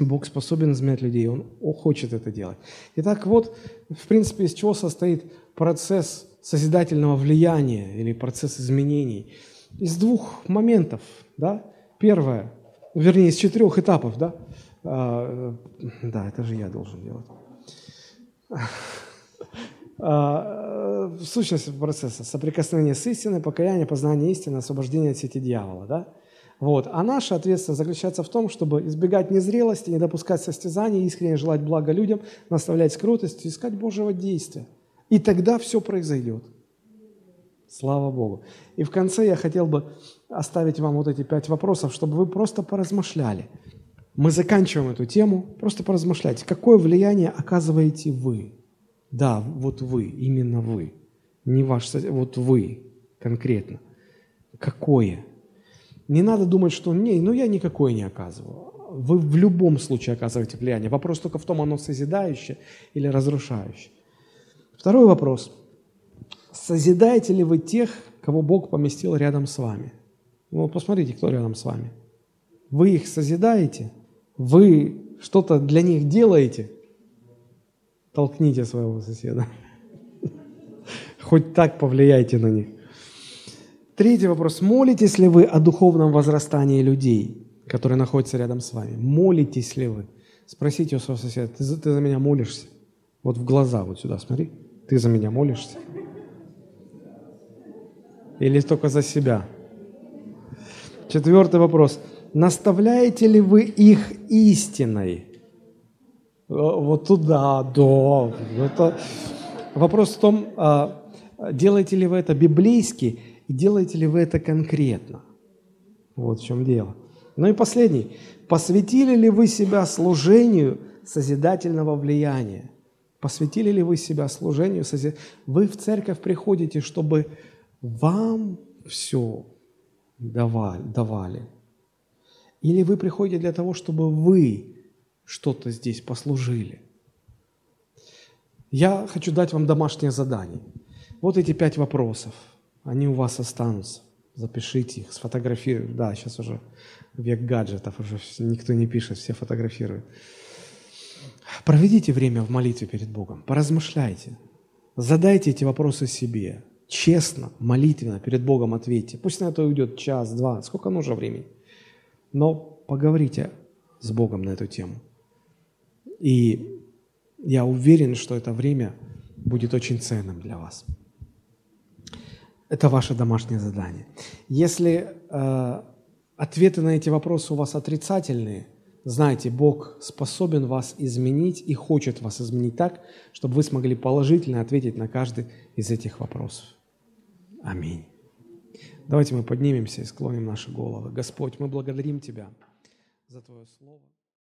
Бог способен изменять людей, Он хочет это делать. Итак, вот, в принципе, из чего состоит процесс созидательного влияния или процесс изменений – из двух моментов. Да? Первое, вернее, из четырех этапов. Да? А, да, это же я должен делать. А, в сущности процесса соприкосновение с истиной, покаяние, познание истины, освобождение от сети дьявола. Да? Вот. А наша ответственность заключается в том, чтобы избегать незрелости, не допускать состязаний, искренне желать блага людям, наставлять скрутость, искать Божьего действия. И тогда все произойдет. Слава Богу. И в конце я хотел бы оставить вам вот эти пять вопросов, чтобы вы просто поразмышляли. Мы заканчиваем эту тему, просто поразмышляйте, какое влияние оказываете вы. Да, вот вы, именно вы. Не ваш вот вы конкретно. Какое? Не надо думать, что не, ну я никакое не оказываю. Вы в любом случае оказываете влияние. Вопрос только в том, оно созидающее или разрушающее. Второй вопрос – Созидаете ли вы тех, кого Бог поместил рядом с вами? Ну, посмотрите, кто рядом с вами. Вы их созидаете? Вы что-то для них делаете? Толкните своего соседа. Хоть так повлияйте на них. Третий вопрос. Молитесь ли вы о духовном возрастании людей, которые находятся рядом с вами? Молитесь ли вы? Спросите у своего соседа, ты за, ты за меня молишься? Вот в глаза, вот сюда смотри. Ты за меня молишься? Или только за себя? Четвертый вопрос. Наставляете ли вы их истиной? Вот туда, да. Это... Вопрос в том, а, делаете ли вы это библейски и делаете ли вы это конкретно. Вот в чем дело. Ну и последний. Посвятили ли вы себя служению созидательного влияния? Посвятили ли вы себя служению созидательного? Вы в церковь приходите, чтобы вам все давали, давали. Или вы приходите для того, чтобы вы что-то здесь послужили. Я хочу дать вам домашнее задание. Вот эти пять вопросов. Они у вас останутся. Запишите их, сфотографируйте. Да, сейчас уже век гаджетов, уже никто не пишет, все фотографируют. Проведите время в молитве перед Богом, поразмышляйте, задайте эти вопросы себе честно, молитвенно перед Богом ответьте. Пусть на это уйдет час, два, сколько нужно времени. Но поговорите с Богом на эту тему. И я уверен, что это время будет очень ценным для вас. Это ваше домашнее задание. Если э, ответы на эти вопросы у вас отрицательные, знайте, Бог способен вас изменить и хочет вас изменить так, чтобы вы смогли положительно ответить на каждый из этих вопросов. Аминь. Давайте мы поднимемся и склоним наши головы. Господь, мы благодарим Тебя за Твое Слово.